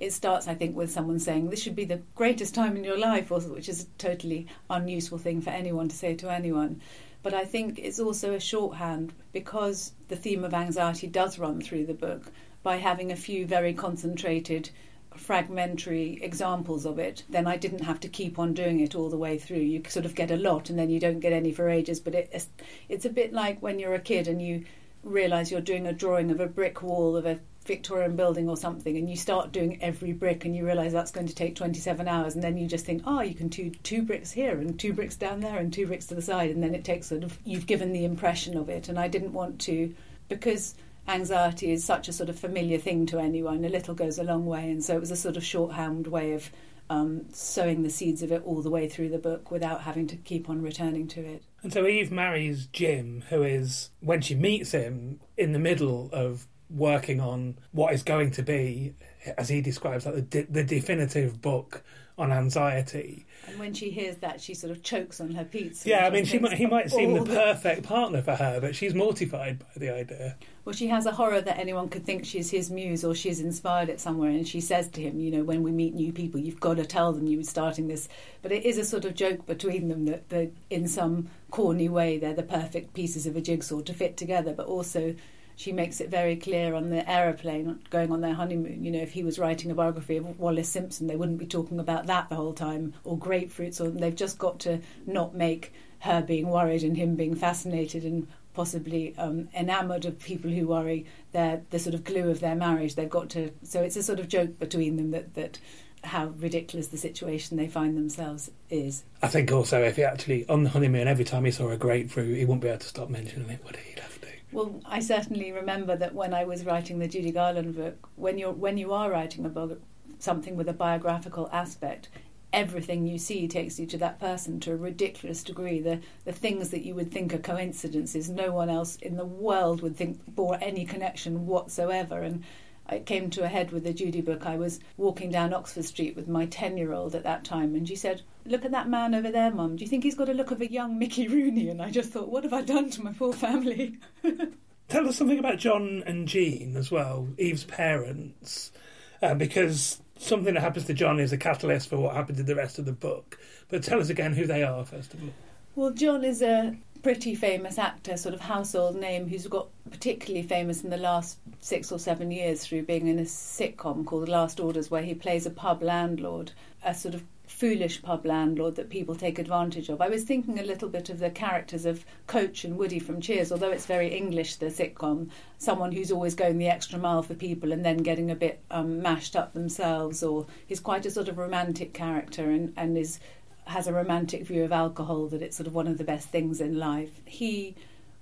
it starts, I think, with someone saying this should be the greatest time in your life, which is a totally unuseful thing for anyone to say to anyone. But I think it's also a shorthand because the theme of anxiety does run through the book by having a few very concentrated fragmentary examples of it, then I didn't have to keep on doing it all the way through. You sort of get a lot and then you don't get any for ages. But it, it's a bit like when you're a kid and you realise you're doing a drawing of a brick wall of a Victorian building or something, and you start doing every brick, and you realise that's going to take 27 hours, and then you just think, oh, you can do two bricks here, and two bricks down there, and two bricks to the side, and then it takes sort of, you've given the impression of it. And I didn't want to, because anxiety is such a sort of familiar thing to anyone, a little goes a long way, and so it was a sort of shorthand way of um, sowing the seeds of it all the way through the book without having to keep on returning to it. And so Eve marries Jim, who is, when she meets him, in the middle of working on what is going to be, as he describes, like the, de- the definitive book on anxiety. And when she hears that, she sort of chokes on her pizza. Yeah, I mean, she might, he might seem [laughs] the perfect partner for her, but she's mortified by the idea. Well, she has a horror that anyone could think she's his muse or she's inspired it somewhere. And she says to him, you know, when we meet new people, you've got to tell them you were starting this. But it is a sort of joke between them that, that in some corny way, they're the perfect pieces of a jigsaw to fit together, but also she makes it very clear on the aeroplane going on their honeymoon. You know, if he was writing a biography of Wallis Simpson, they wouldn't be talking about that the whole time, or grapefruits, or they've just got to not make her being worried and him being fascinated and possibly um, enamoured of people who worry. They're the sort of glue of their marriage. They've got to. So it's a sort of joke between them that that how ridiculous the situation they find themselves is. I think also if he actually on the honeymoon, every time he saw a grapefruit, he wouldn't be able to stop mentioning it, would he? Well, I certainly remember that when I was writing the Judy Garland book, when you're when you are writing a book, something with a biographical aspect, everything you see takes you to that person to a ridiculous degree. The the things that you would think are coincidences, no one else in the world would think bore any connection whatsoever. And it came to a head with the Judy book. I was walking down Oxford Street with my 10 year old at that time, and she said, Look at that man over there, Mum. Do you think he's got a look of a young Mickey Rooney? And I just thought, What have I done to my poor family? [laughs] Tell us something about John and Jean as well, Eve's parents, uh, because something that happens to John is a catalyst for what happens in the rest of the book. But tell us again who they are, first of all. Well, John is a pretty famous actor, sort of household name, who's got particularly famous in the last six or seven years through being in a sitcom called The Last Orders, where he plays a pub landlord, a sort of foolish pub landlord that people take advantage of. I was thinking a little bit of the characters of Coach and Woody from Cheers, although it's very English, the sitcom, someone who's always going the extra mile for people and then getting a bit um, mashed up themselves, or he's quite a sort of romantic character and, and is has a romantic view of alcohol that it's sort of one of the best things in life. He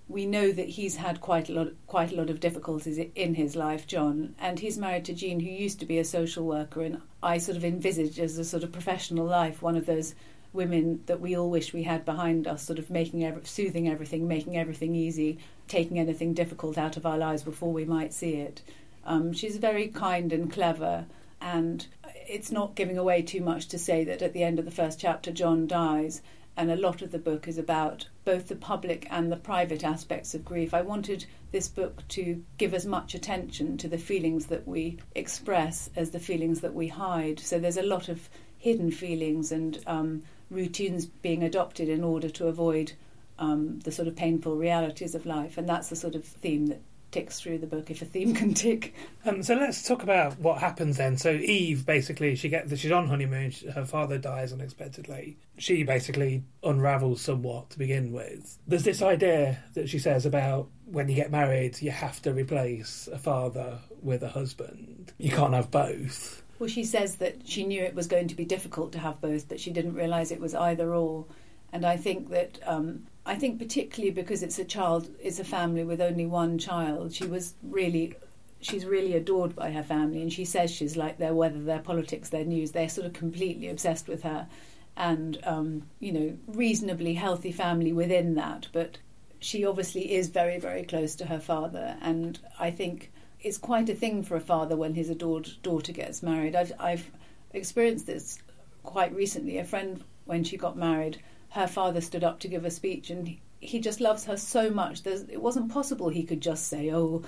we know that he's had quite a lot quite a lot of difficulties in his life, John, and he's married to Jean, who used to be a social worker, and I sort of envisage as a sort of professional life one of those women that we all wish we had behind us, sort of making every, soothing everything, making everything easy, taking anything difficult out of our lives before we might see it. Um, she's very kind and clever, and it's not giving away too much to say that at the end of the first chapter, John dies, and a lot of the book is about both the public and the private aspects of grief. I wanted this book to give as much attention to the feelings that we express as the feelings that we hide. So there's a lot of hidden feelings and um, routines being adopted in order to avoid um, the sort of painful realities of life, and that's the sort of theme that ticks through the book if a theme [laughs] can tick. Um, so let's talk about what happens then. So Eve basically she gets she's on honeymoon. Her father dies unexpectedly. She basically unravels somewhat to begin with. There's this idea that she says about when you get married, you have to replace a father with a husband. You can't have both. Well, she says that she knew it was going to be difficult to have both, but she didn't realise it was either or. And I think that um, I think particularly because it's a child, it's a family with only one child. She was really, she's really adored by her family, and she says she's like their weather, their politics, their news. They're sort of completely obsessed with her, and um, you know, reasonably healthy family within that. But she obviously is very, very close to her father, and I think it's quite a thing for a father when his adored daughter gets married. I've I've experienced this quite recently. A friend when she got married, her father stood up to give a speech, and he, just loves her so much. There's, it wasn't possible he could just say, "Oh,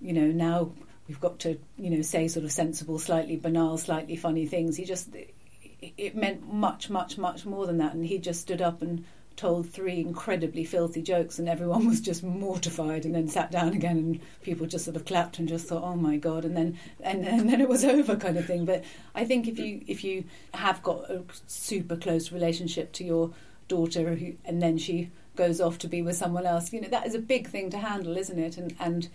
you know, now we've got to, you know, say sort of sensible, slightly banal, slightly funny things." He just it meant much, much, much more than that, and he just stood up and told three incredibly filthy jokes and everyone was just mortified and then sat down again and people just sort of clapped and just thought oh my god and then and, and then it was [laughs] over kind of thing but i think if you if you have got a super close relationship to your daughter who, and then she goes off to be with someone else you know that is a big thing to handle isn't it and and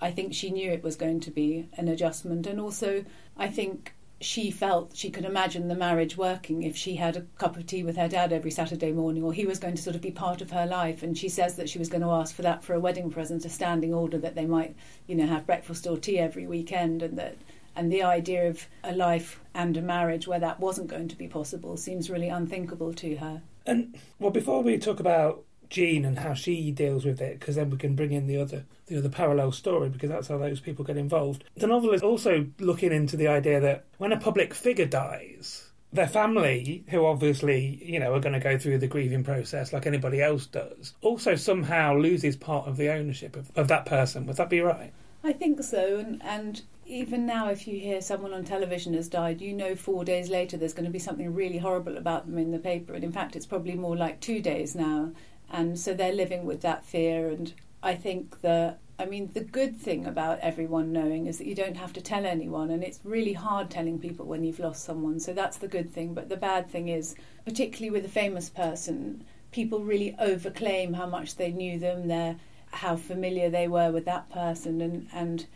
i think she knew it was going to be an adjustment and also i think she felt she could imagine the marriage working if she had a cup of tea with her dad every Saturday morning, or he was going to sort of be part of her life. And she says that she was going to ask for that for a wedding present, a standing order that they might, you know, have breakfast or tea every weekend, and that and the idea of a life and a marriage where that wasn't going to be possible seems really unthinkable to her. And well, before we talk about Jean and how she deals with it, because then we can bring in the other the other parallel story, because that's how those people get involved. The novel is also looking into the idea that when a public figure dies, their family, who obviously you know are going to go through the grieving process like anybody else does, also somehow loses part of the ownership of, of that person. Would that be right? I think so, and and even now, if you hear someone on television has died, you know four days later there's going to be something really horrible about them in the paper. And in fact, it's probably more like two days now. And so they're living with that fear. And i think the i mean the good thing about everyone knowing is that you don't have to tell anyone. And it's really hard telling people when you've lost someone. So that's the good thing. But the bad thing is particularly with a famous person people really overclaim how much they knew them their how familiar they were with that person. And and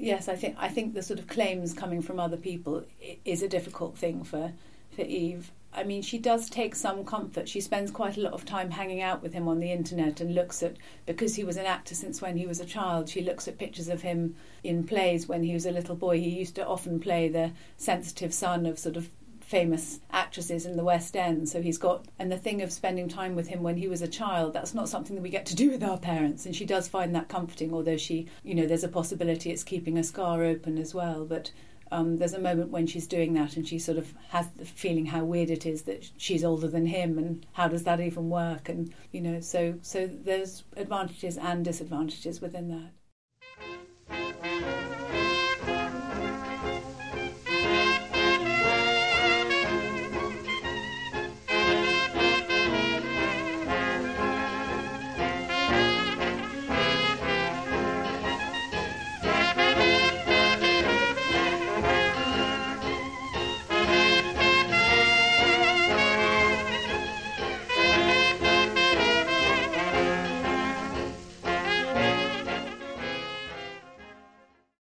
yes i think i think the sort of claims coming from other people is a difficult thing for for eve I mean, she does take some comfort. She spends quite a lot of time hanging out with him on the internet and looks at, because he was an actor since when he was a child, she looks at pictures of him in plays when he was a little boy. He used to often play the sensitive son of sort of famous actresses in the West End. So he's got, and the thing of spending time with him when he was a child, that's not something that we get to do with our parents. And she does find that comforting, although she, you know, there's a possibility it's keeping a scar open as well. But um, there's a moment when she's doing that and she sort of has the feeling how weird it is that she's older than him and how does that even work and you know so so there's advantages and disadvantages within that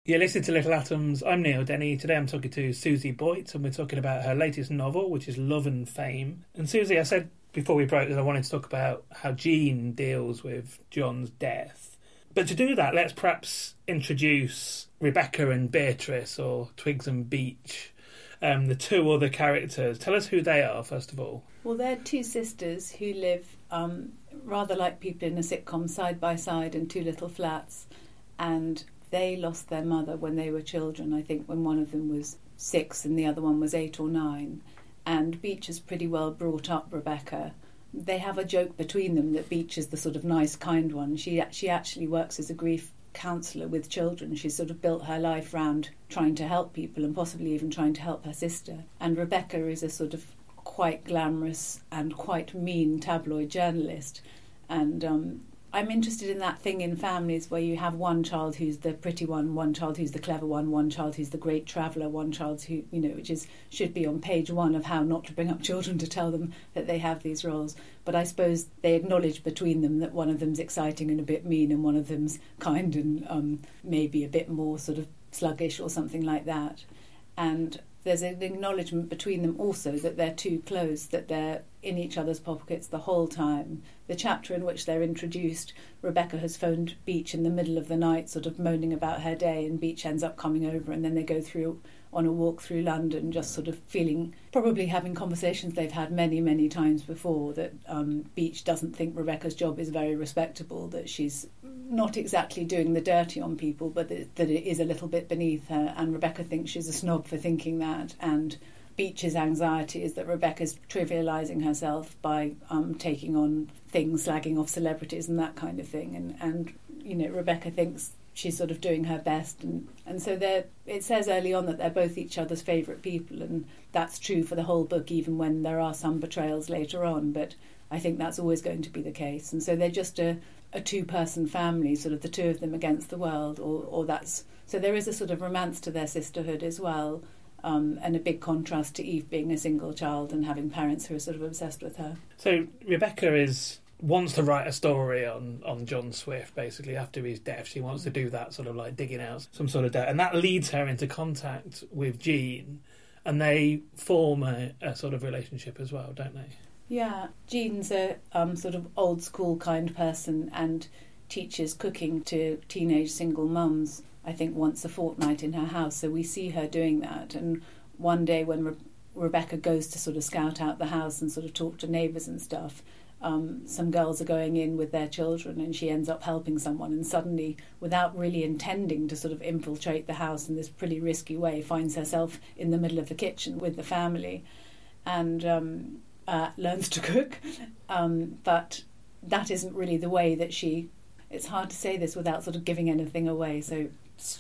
You're listening to Little Atoms. I'm Neil Denny. Today I'm talking to Susie Boyt, and we're talking about her latest novel, which is Love and Fame. And Susie, I said before we broke that I wanted to talk about how Jean deals with John's death. But to do that, let's perhaps introduce Rebecca and Beatrice, or Twigs and Beech. um, the two other characters. Tell us who they are, first of all. Well, they're two sisters who live um, rather like people in a sitcom side by side in two little flats. And they lost their mother when they were children, I think, when one of them was six and the other one was eight or nine. And Beech has pretty well brought up Rebecca. They have a joke between them that Beech is the sort of nice, kind one. She, she actually works as a grief counsellor with children. She's sort of built her life round trying to help people and possibly even trying to help her sister. And Rebecca is a sort of quite glamorous and quite mean tabloid journalist. And um, I'm interested in that thing in families where you have one child who's the pretty one, one child who's the clever one, one child who's the great traveller, one child who, you know, which is should be on page one of how not to bring up children to tell them that they have these roles. But I suppose they acknowledge between them that one of them's exciting and a bit mean, and one of them's kind and um, maybe a bit more sort of sluggish or something like that. And there's an acknowledgement between them also that they're too close, that they're in each other's pockets the whole time. The chapter in which they're introduced, Rebecca has phoned Beech in the middle of the night, sort of moaning about her day, and Beech ends up coming over, and then they go through on a walk through London, just sort of feeling, probably having conversations they've had many, many times before, that um, Beech doesn't think Rebecca's job is very respectable, that she's not exactly doing the dirty on people, but that, that it is a little bit beneath her, and Rebecca thinks she's a snob for thinking that, and Beech's anxiety is that Rebecca's trivialising herself by um, taking on things, slagging off celebrities and that kind of thing, and, and you know, Rebecca thinks she's sort of doing her best. And and so they it says early on that they're both each other's favorite people. And that's true for the whole book even when there are some betrayals later on. But I think that's always going to be the case. And so they're just a a two person family sort of the two of them against the world or or that's so there is a sort of romance to their sisterhood as well um, and a big contrast to Eve being a single child and having parents who are sort of obsessed with her. So Rebecca is wants to write a story on on John Swift basically after his death. She wants to do that sort of like digging out some sort of dirt, and that leads her into contact with Jean, and they form a, a sort of relationship as well, don't they? Yeah, Jean's a um, sort of old school kind person and teaches cooking to teenage single mums. I think once a fortnight in her house, so we see her doing that. And one day when Re- Rebecca goes to sort of scout out the house and sort of talk to neighbours and stuff, um, some girls are going in with their children and she ends up helping someone and suddenly without really intending to sort of infiltrate the house in this pretty risky way finds herself in the middle of the kitchen with the family and um, uh, learns to cook um, but that isn't really the way that she it's hard to say this without sort of giving anything away so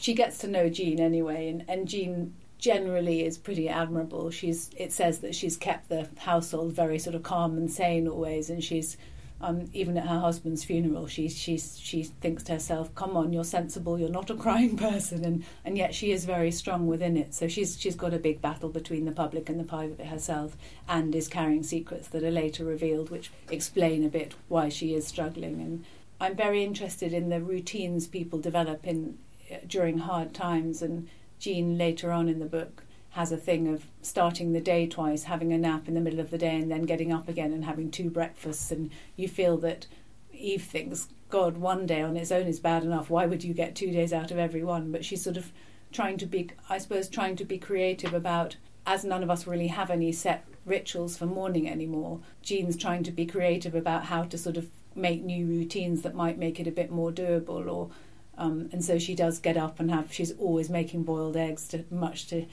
she gets to know Jean anyway and, and Jean generally is pretty admirable. She's it says that she's kept the household very sort of calm and sane always, and she's um, even at her husband's funeral, she she she thinks to herself, "Come on, you're sensible. You're not a crying [laughs] person," and and yet she is very strong within it. So she's she's got a big battle between the public and the private herself, and is carrying secrets that are later revealed, which explain a bit why she is struggling. And I'm very interested in the routines people develop in during hard times and Jean later on in the book has a thing of starting the day twice, having a nap in the middle of the day, and then getting up again and having two breakfasts. And you feel that Eve thinks, God, one day on its own is bad enough. Why would you get two days out of every one? But she's sort of trying to be, I suppose, trying to be creative about, as none of us really have any set rituals for morning anymore, Jean's trying to be creative about how to sort of make new routines that might make it a bit more doable or um, and so she does get up and have, she's always making boiled eggs, to, much to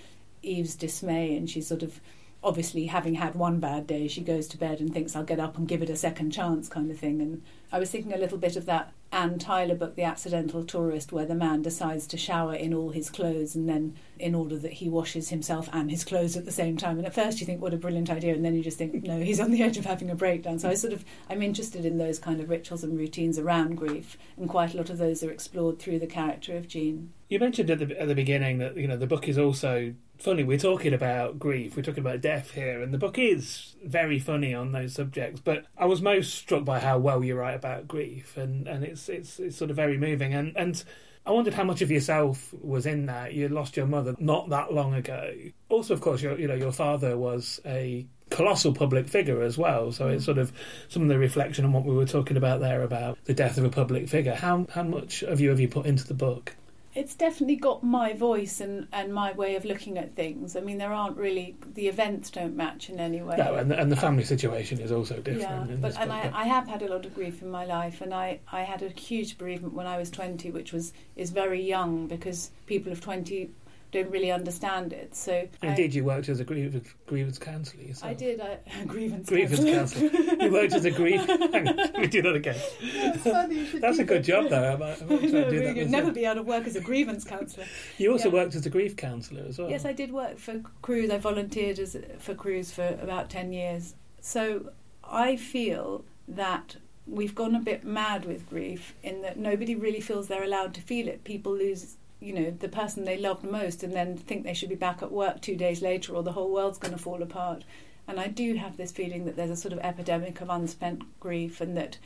Eve's dismay. And she's sort of, obviously, having had one bad day, she goes to bed and thinks, I'll get up and give it a second chance, kind of thing. And I was thinking a little bit of that Anne Tyler book, The Accidental Tourist, where the man decides to shower in all his clothes and then in order that he washes himself and his clothes at the same time. And at first you think, what a brilliant idea, and then you just think, no, he's on the edge of having a breakdown. So I sort of, I'm interested in those kind of rituals and routines around grief, and quite a lot of those are explored through the character of Jean. You mentioned at the at the beginning that you know the book is also funny. We're talking about grief, we're talking about death here, and the book is very funny on those subjects. But I was most struck by how well you write about grief, and, and it's it's it's sort of very moving. And and I wondered how much of yourself was in that. You lost your mother not that long ago. Also, of course, your you know your father was a colossal public figure as well. So it's sort of some of the reflection on what we were talking about there about the death of a public figure. How how much of you have you put into the book? It's definitely got my voice and, and my way of looking at things. I mean, there aren't really the events don't match in any way. No, and the, and the family situation is also different. Yeah, but and I, I have had a lot of grief in my life, and I, I had a huge bereavement when I was twenty, which was is very young because people of twenty don't really understand it. So I- Indeed, you worked as a grievance, grievance counsellor yourself. I did [laughs] a grievance. Grievance counsellor. counsellor. you worked as a grievance. [laughs] Hang on, let me do that again. That's funny, you That's a good that. job, though. I might, I might try and do [laughs] that. You'd never be out of work as a grievance counsellor. You also Yeah. worked as a grief counsellor as well. Yes, I did work for Cruse. I volunteered as, for Cruse for about 10 years. So I feel that we've gone a bit mad with grief in that nobody really feels they're allowed to feel it. People lose, you know, the person they loved most and then think they should be back at work two days later or the whole world's going to fall apart. And I do have this feeling that there's a sort of epidemic of unspent grief and that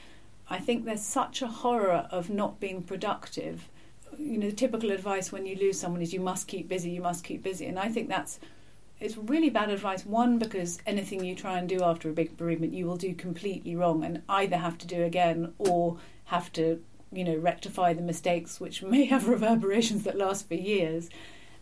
I think there's such a horror of not being productive you know, the typical advice when you lose someone is you must keep busy, you must keep busy. And I think that's it's really bad advice. One, because anything you try and do after a big bereavement, you will do completely wrong and either have to do again or have to, you know, rectify the mistakes, which [laughs] may have reverberations that last for years.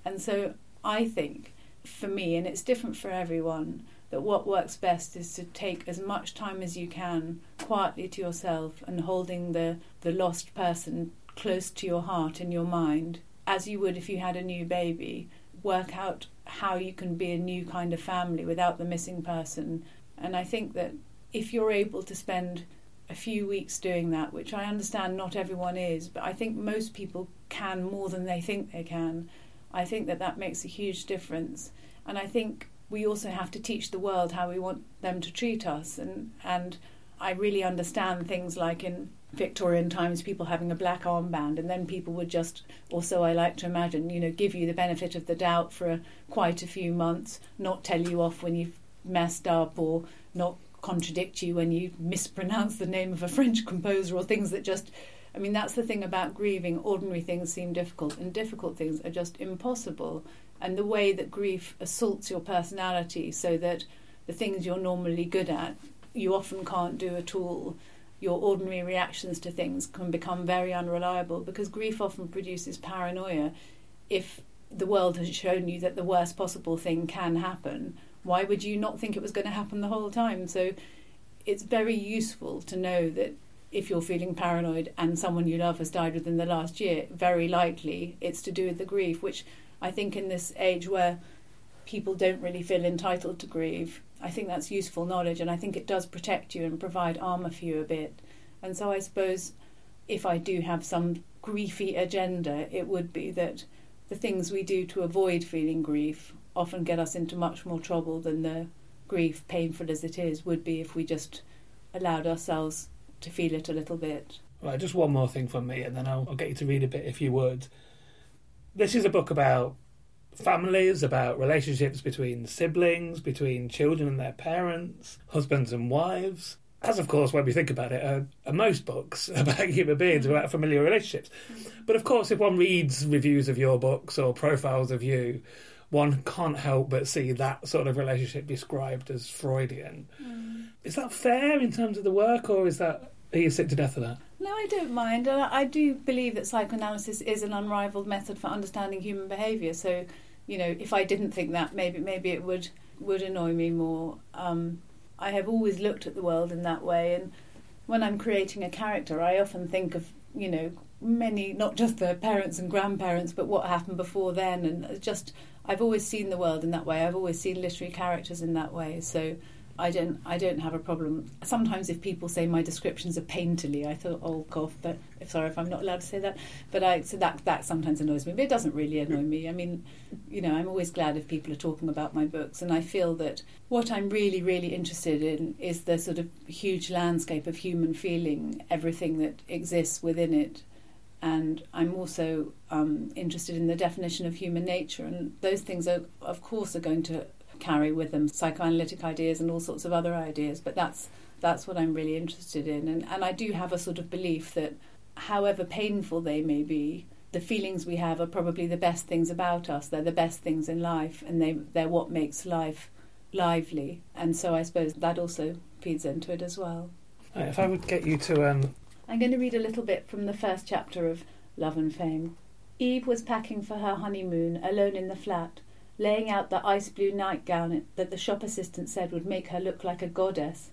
And so I think for me, and it's different for everyone, that what works best is to take as much time as you can quietly to yourself and holding the, the lost person close to your heart and your mind, as you would if you had a new baby. Work out how you can be a new kind of family without the missing person. And I think that if you're able to spend a few weeks doing that, which I understand not everyone is, but I think most people can more than they think they can. I think that that makes a huge difference. And I think we also have to teach the world how we want them to treat us. And, and I really understand things like in Victorian times, people having a black armband, and then people would just, or so I like to imagine, you know, give you the benefit of the doubt for a, quite a few months, not tell you off when you've messed up, or not contradict you when you mispronounce the name of a French composer, or things that just I mean, that's the thing about grieving. Ordinary things seem difficult, and difficult things are just impossible. And the way that grief assaults your personality, so that the things you're normally good at, you often can't do at all. Your ordinary reactions to things can become very unreliable because grief often produces paranoia. If the world has shown you that the worst possible thing can happen, why would you not think it was going to happen the whole time? So it's very useful to know that if you're feeling paranoid and someone you love has died within the last year, very likely it's to do with the grief, which I think in this age where people don't really feel entitled to grieve, I think that's useful knowledge and I think it does protect you and provide armour for you a bit. And so I suppose if I do have some griefy agenda, it would be that the things we do to avoid feeling grief often get us into much more trouble than the grief, painful as it is, would be if we just allowed ourselves to feel it a little bit. Right, just one more thing from me, and then I'll, I'll get you to read a bit if you would. This is a book about families, about relationships between siblings, between children and their parents, husbands and wives. As, of course, when we think about it, are, are most books [laughs] about human beings, mm. about familiar relationships. But, of course, if one reads reviews of your books or profiles of you, one can't help but see that sort of relationship described as Freudian. Is that fair in terms of the work, or is that are you sick to death of that? No, I don't mind. And I I do believe that psychoanalysis is an unrivaled method for understanding human behaviour. So, you know, if I didn't think that, maybe maybe it would would annoy me more. Um, I have always looked at the world in that way, and when I'm creating a character, I often think of you know many, not just their parents and grandparents, but what happened before then, and just I've always seen the world in that way. I've always seen literary characters in that way. So I don't I don't have a problem. Sometimes if people say my descriptions are painterly, I thought, oh god, but sorry if I'm not allowed to say that. But I so that that sometimes annoys me. But it doesn't really annoy me. I mean, you know, I'm always glad if people are talking about my books, and I feel that what I'm really really interested in is the sort of huge landscape of human feeling, everything that exists within it. And I'm also um, interested in the definition of human nature, and those things are, of course, are going to carry with them psychoanalytic ideas and all sorts of other ideas. But that's that's what I'm really interested in, and and I do have a sort of belief that, however painful they may be, the feelings we have are probably the best things about us. They're the best things in life, and they they're what makes life lively. And so I suppose that also feeds into it as well. If I would get you to um, I'm going to read a little bit from the first chapter of Love and Fame. Eve was packing for her honeymoon alone in the flat, laying out the ice blue nightgown that the shop assistant said would make her look like a goddess.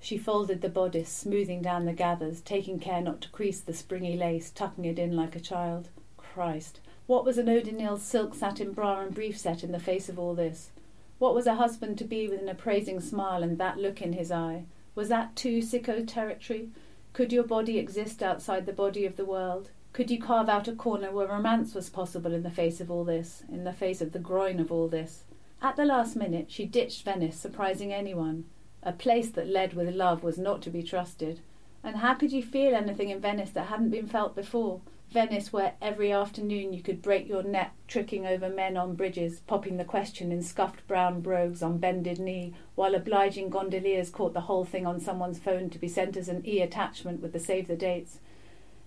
She folded the bodice, smoothing down the gathers, taking care not to crease the springy lace, tucking it in like a child. Christ, what was an Nil silk satin bra and brief set in the face of all this? What was a husband to be with an appraising smile and that look in his eye? Was that too sicko territory? Could your body exist outside the body of the world? Could you carve out a corner where romance was possible in the face of all this, in the face of the groin of all this? At the last minute, she ditched Venice, surprising anyone. A place that led with love was not to be trusted. And how could you feel anything in Venice that hadn't been felt before? Venice, where every afternoon you could break your neck tricking over men on bridges, popping the question in scuffed brown brogues on bended knee, while obliging gondoliers caught the whole thing on someone's phone to be sent as an e attachment with the save the dates.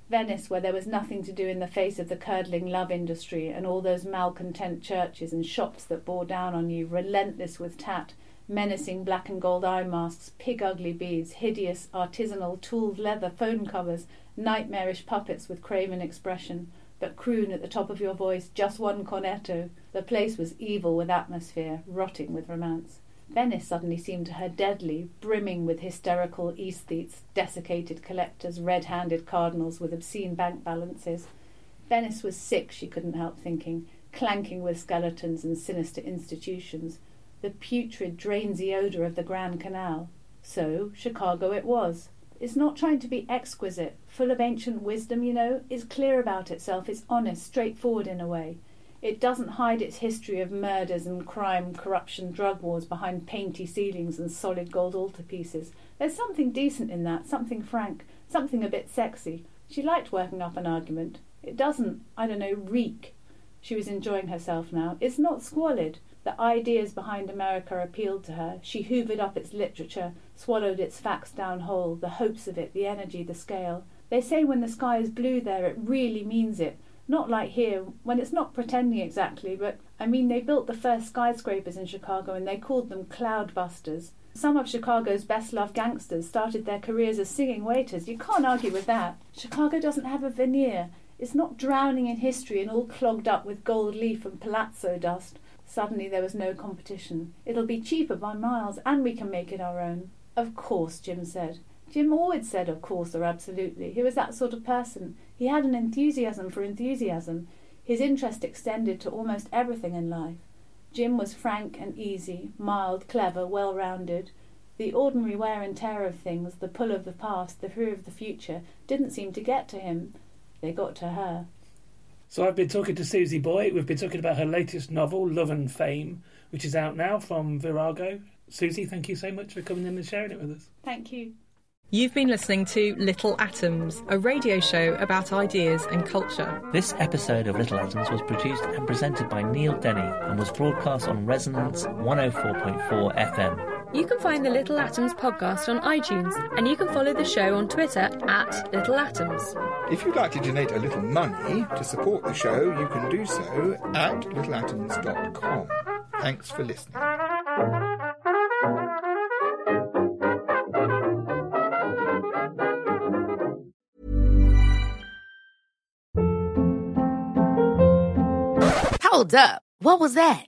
Venice, where there was nothing to do in the face of the curdling love industry and all those malcontent churches and shops that bore down on you, relentless with tat, menacing black and gold eye masks, pig ugly beads, hideous artisanal tooled leather phone covers, nightmarish puppets with craven expression, but croon at the top of your voice just one cornetto. The place was evil with atmosphere, rotting with romance. Venice suddenly seemed to her deadly, brimming with hysterical aesthetes, desiccated collectors, red handed cardinals with obscene bank balances. Venice was sick, she couldn't help thinking, clanking with skeletons and sinister institutions. The putrid, drainsy odour of the Grand Canal. So, Chicago it was. It's not trying to be exquisite, full of ancient wisdom, you know. It's clear about itself, it's honest, straightforward in a way. It doesn't hide its history of murders and crime, corruption, drug wars behind painty ceilings and solid gold altarpieces. There's something decent in that, something frank, something a bit sexy. She liked working up an argument. It doesn't, I don't know, reek. She was enjoying herself now. It's not squalid. The ideas behind America appealed to her. She hoovered up its literature, swallowed its facts down whole, the hopes of it, the energy, the scale. They say when the sky is blue there, it really means it. Not like here, when it's not pretending exactly, but I mean, they built the first skyscrapers in Chicago and they called them cloudbusters. Some of Chicago's best loved gangsters started their careers as singing waiters. You can't argue with that. Chicago doesn't have a veneer. It's not drowning in history and all clogged up with gold leaf and palazzo dust. Suddenly there was no competition. It'll be cheaper by miles, and we can make it our own. Of course, Jim said. Jim always said of course or absolutely. He was that sort of person. He had an enthusiasm for enthusiasm. His interest extended to almost everything in life. Jim was frank and easy, mild, clever, well rounded. The ordinary wear and tear of things, the pull of the past, the fear of the future, didn't seem to get to him. They got to her. So I've been talking to Susie Boyt. We've been talking about her latest novel, Love and Fame, which is out now from Virago. Susie, thank you so much for coming in and sharing it with us. Thank you. You've been listening to Little Atoms, a radio show about ideas and culture. This episode of Little Atoms was produced and presented by Neil Denny and was broadcast on Resonance 104.4 FM. You can find the Little Atoms podcast on iTunes, and you can follow the show on Twitter at Little Atoms. If you'd like to donate a little money to support the show, you can do so at littleatoms.com. Thanks for listening. Hold up. What was that?